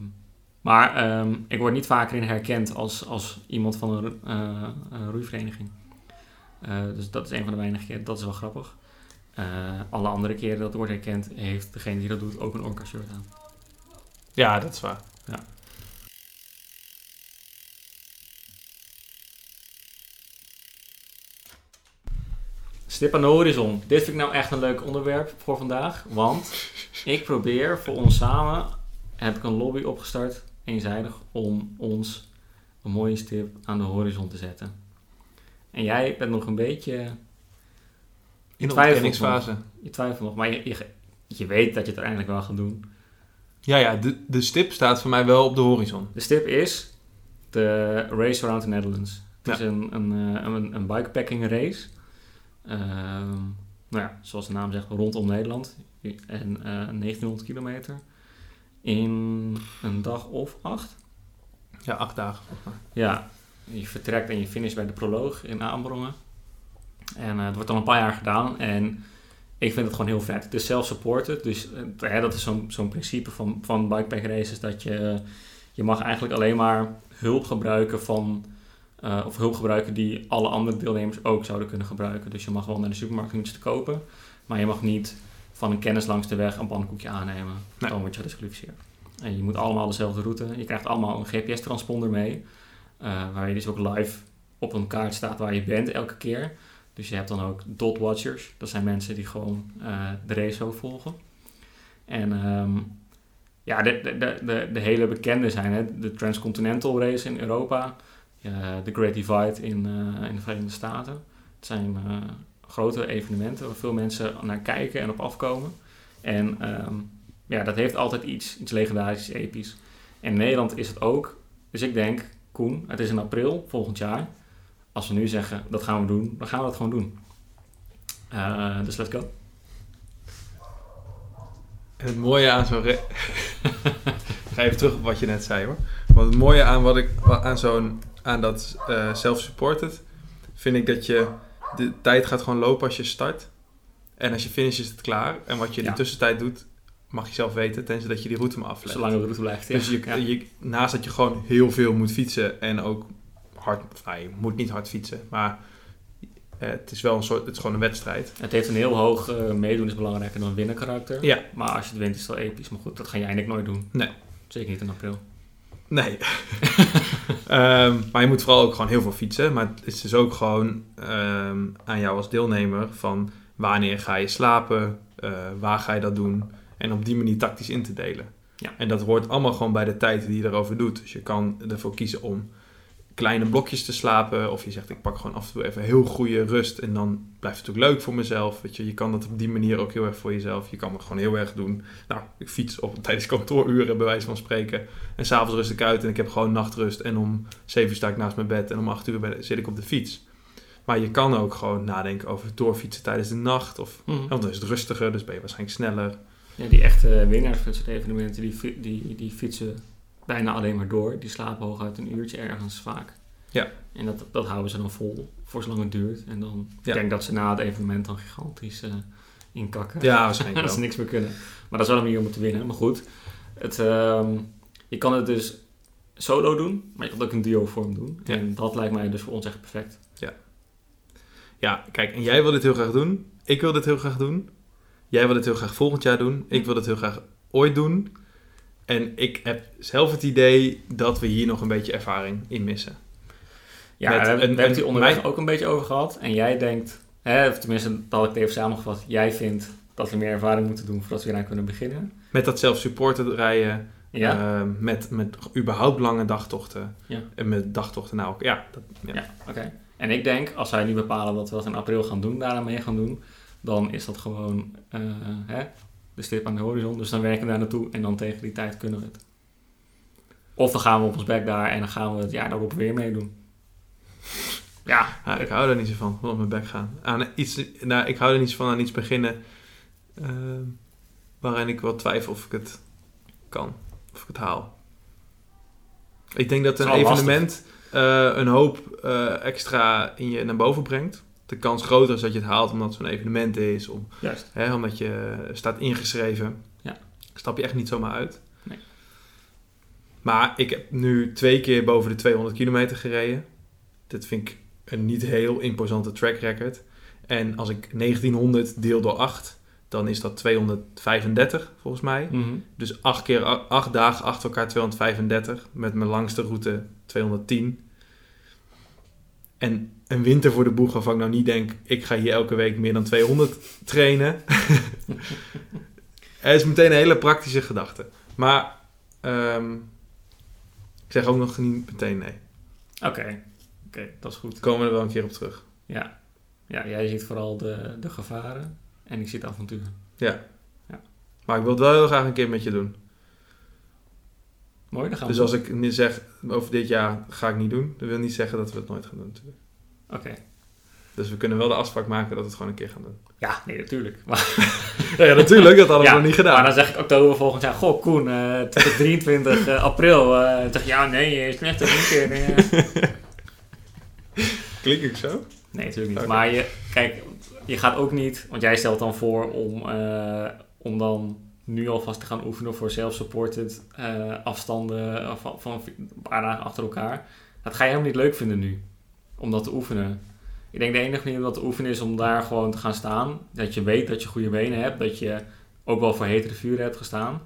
maar ehm, ik word niet vaker in herkend als, als iemand van een, eh, een roeivereniging. Eh, dus dat is een van de weinige keren. Dat is wel grappig. Eh, alle andere keren dat wordt herkend, heeft degene die dat doet ook een orca shirt aan. Ja, dat is waar. Ja. Stip aan de horizon. Dit vind ik nou echt een leuk onderwerp voor vandaag. Want ik probeer voor ons samen, heb ik een lobby opgestart, eenzijdig, om ons een mooie stip aan de horizon te zetten. En jij bent nog een beetje, In de ontkenningsfase. je twijfelt nog, maar je, je, je weet dat je het uiteindelijk wel gaat doen. Ja, ja, de, de stip staat voor mij wel op de horizon. De stip is de Race Around the Netherlands. Het Ja. is een, een, eh, een, een bikepacking race. Ehm, nou ja, zoals de naam zegt, rondom Nederland. En eh 1900 kilometer. In een dag of acht. Ja, acht dagen. Ja, je vertrekt en je finish bij de proloog in Aanbrongen. En eh, het wordt al een paar jaar gedaan. En ik vind het gewoon heel vet. Het is self-supported. Dus eh, dat is zo'n zo'n principe van, van bikepack races. Dat je, je mag eigenlijk alleen maar hulp gebruiken van... eh, of hulp gebruiken die alle andere deelnemers ook zouden kunnen gebruiken. Dus je mag wel naar de supermarkt om iets te kopen. Maar je mag niet van een kennis langs de weg een pannenkoekje aannemen. Nee. Dan word je gedisqualificeerd. En je moet allemaal dezelfde route. Je krijgt allemaal een GPS-transponder mee. eh, waar je dus ook live op een kaart staat waar je bent elke keer. Dus je hebt dan ook dot watchers. Dat zijn mensen die gewoon eh, de race zo volgen. En ehm, ja, de, de, de, de, de hele bekende zijn hè? de Transcontinental Race in Europa. Eh, de Great Divide in, eh, in de Verenigde Staten. Het zijn eh, grote evenementen waar veel mensen naar kijken en op afkomen. En ehm, ja, dat heeft altijd iets, iets legendarisch, iets episch. En Nederland is het ook. Dus ik denk, Koen, het is in april volgend jaar. Als we nu zeggen, dat gaan we doen, dan gaan we dat gewoon doen. Eh, dus let's go. Het mooie aan zo'n... Ga even terug op wat je net zei hoor. Want het mooie aan, wat ik, aan, zo'n, aan dat eh, self-supported... vind ik dat je... De tijd gaat gewoon lopen als je start. En als je finish is het klaar. En wat je in de tussentijd doet... mag je zelf weten. Tenzij dat je die route maar aflegt. Zolang de route blijft. ja. Dus je, je, naast dat je gewoon heel veel moet fietsen en ook hard, nou, je moet niet hard fietsen, maar eh, het is wel een soort, het is gewoon een wedstrijd. Het heeft een heel hoog eh, meedoen is belangrijker dan winnen karakter. Ja. Maar als je het wint is het wel episch. Maar goed, dat ga jij eigenlijk nooit doen. Nee. Zeker niet in april. Nee. Ehm, maar je moet vooral ook gewoon heel veel fietsen. Maar het is dus ook gewoon ehm, aan jou als deelnemer van wanneer ga je slapen, eh, waar ga je dat doen en op die manier tactisch in te delen. Ja. En dat hoort allemaal gewoon bij de tijd die je erover doet. Dus je kan ervoor kiezen om kleine blokjes te slapen. Of je zegt, ik pak gewoon af en toe even heel goede rust. En dan blijft het ook leuk voor mezelf. Weet je, je kan dat op die manier ook heel erg voor jezelf. Je kan het gewoon heel erg doen. Nou, ik fiets op, tijdens kantooruren, bij wijze van spreken. En s'avonds rust ik uit en ik heb gewoon nachtrust. En om 7 uur sta ik naast mijn bed. En om 8 uur ben- zit ik op de fiets. Maar je kan ook gewoon nadenken over doorfietsen tijdens de nacht. Of, Mhm. want dan is het rustiger, dus ben je waarschijnlijk sneller. Ja, die echte winnaars van soort evenementen, die, die, die fietsen bijna alleen maar door. Die slapen hooguit een uurtje ergens vaak. Ja. En dat, dat houden ze dan vol, voor zolang het duurt. En dan Ja. ik denk dat ze na het evenement dan gigantisch eh, inkakken. Ja, waarschijnlijk dat ze niks meer kunnen. Maar dat is wel een manier om te winnen. Maar goed, het, ehm, je kan het dus solo doen, maar je kan het ook in duo vorm doen. Ja. En dat lijkt mij dus voor ons echt perfect. Ja, kijk, en jij wil dit heel graag doen. Ik wil dit heel graag doen. Jij wil dit heel graag volgend jaar doen. Ik wil dit heel graag ooit doen. En ik heb zelf het idee dat we hier nog een beetje ervaring in missen. Ja, Met we hebben, een- we hebben het een- hier onderweg mijn- ook een beetje over gehad. En jij denkt Hè, of tenminste, dat had ik het even samengevat. Jij vindt dat we meer ervaring moeten doen voordat we eraan kunnen beginnen. Met dat zelf-supported rijden, Ja? eh, met, met überhaupt lange dagtochten. Ja. En met dagtochten nou ook. Ja, dat, ja. Ja, oké. En ik denk, als wij nu bepalen dat we dat in april gaan doen, daaraan mee gaan doen, dan is dat gewoon eh, hè, de stip aan de horizon. Dus dan werken we daar naartoe en dan tegen die tijd kunnen we het. Of dan gaan we op ons bek daar en dan gaan we het jaar daarop weer meedoen. Ja, Ja, ik hou er niet zo van, op mijn bek gaan. Aan iets, nou, ik hou er niet zo van aan iets beginnen eh, waarin ik wel twijfel of ik het kan, of ik het haal. Ik denk dat een evenement eh, een hoop eh, extra in je naar boven brengt. De kans groter is dat je het haalt omdat het zo'n evenement is, om, juist. hè, omdat je staat ingeschreven. Ja. Stap je echt niet zomaar uit. Nee. Maar ik heb nu twee keer boven de 200 kilometer gereden. Dit vind ik een niet heel imposante track record. En als ik 1900 deel door 8, dan is dat 235 volgens mij. Mhm. Dus 8 keer 8 dagen achter elkaar 235. Met mijn langste route 210. En een winter voor de boeg waarvan ik nou niet denk... ik ga hier elke week meer dan 200 trainen. Het is meteen een hele praktische gedachte. Maar ehm, ik zeg ook nog niet meteen nee. Oké, oké, dat is goed. Komen we er wel een keer op terug. Ja. ja, jij ziet vooral de, de gevaren en ik zie het avontuur. Maar ik wil het wel heel graag een keer met je doen. Mooi, dan gaan we Dus als ik nu zeg over dit jaar ga ik niet doen... dat wil niet zeggen dat we het nooit gaan doen natuurlijk. Oké. Dus we kunnen wel de afspraak maken dat we het gewoon een keer gaan doen. Ja, nee, natuurlijk. Maar, Ja, natuurlijk. Dat hadden we nog niet maar gedaan. dan zeg ik oktober volgend jaar, goh Koen, eh 2023 eh, april. eh dan zeg je, ja nee, is net een keer. eh. Klink ik zo? Nee, natuurlijk niet. Maar je, kijk, je gaat ook niet, want jij stelt dan voor om, eh, om dan nu alvast te gaan oefenen voor self-supported eh, afstanden van, van een paar dagen achter elkaar. Dat ga je helemaal niet leuk vinden nu, om dat te oefenen. Ik denk de enige manier om dat te oefenen is om daar gewoon te gaan staan. Dat je weet dat je goede benen hebt, dat je ook wel voor hetere vuren hebt gestaan.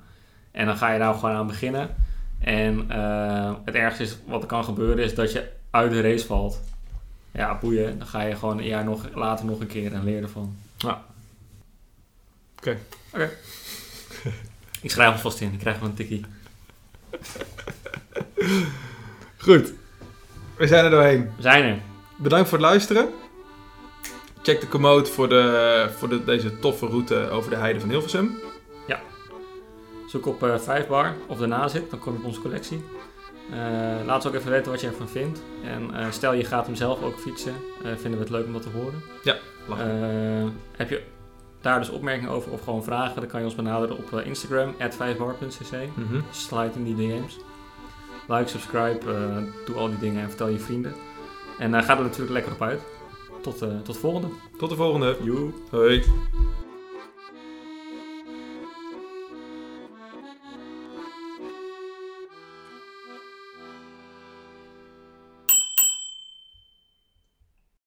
En dan ga je daar gewoon aan beginnen. En eh, het ergste is, wat er kan gebeuren, is dat je uit de race valt. Ja, boeien. Dan ga je gewoon een jaar nog, later nog een keer en leer ervan. Ja. Oké. Oké. Ik schrijf hem vast in. Ik krijg wel een tikkie. Goed. We zijn er doorheen. We zijn er. Bedankt voor het luisteren. Check de commode voor, de, voor de, deze toffe route over de heide van Hilversum. Zoek op eh 5 bar of daarna zit. Dan kom je op onze collectie. Eh, laat ons ook even weten wat je ervan vindt. En eh, stel je gaat hem zelf ook fietsen. vinden we het leuk om dat te horen. Eh, heb je daar dus opmerkingen over of gewoon vragen? Dan kan je ons benaderen op eh, Instagram. 5bar.cc. Mhm. Slide in die DM's. Like, subscribe, eh, doe al die dingen en vertel je vrienden. En uh, ga er natuurlijk lekker op uit. Tot, eh, tot de volgende. Tot de volgende. Joe. Hoi.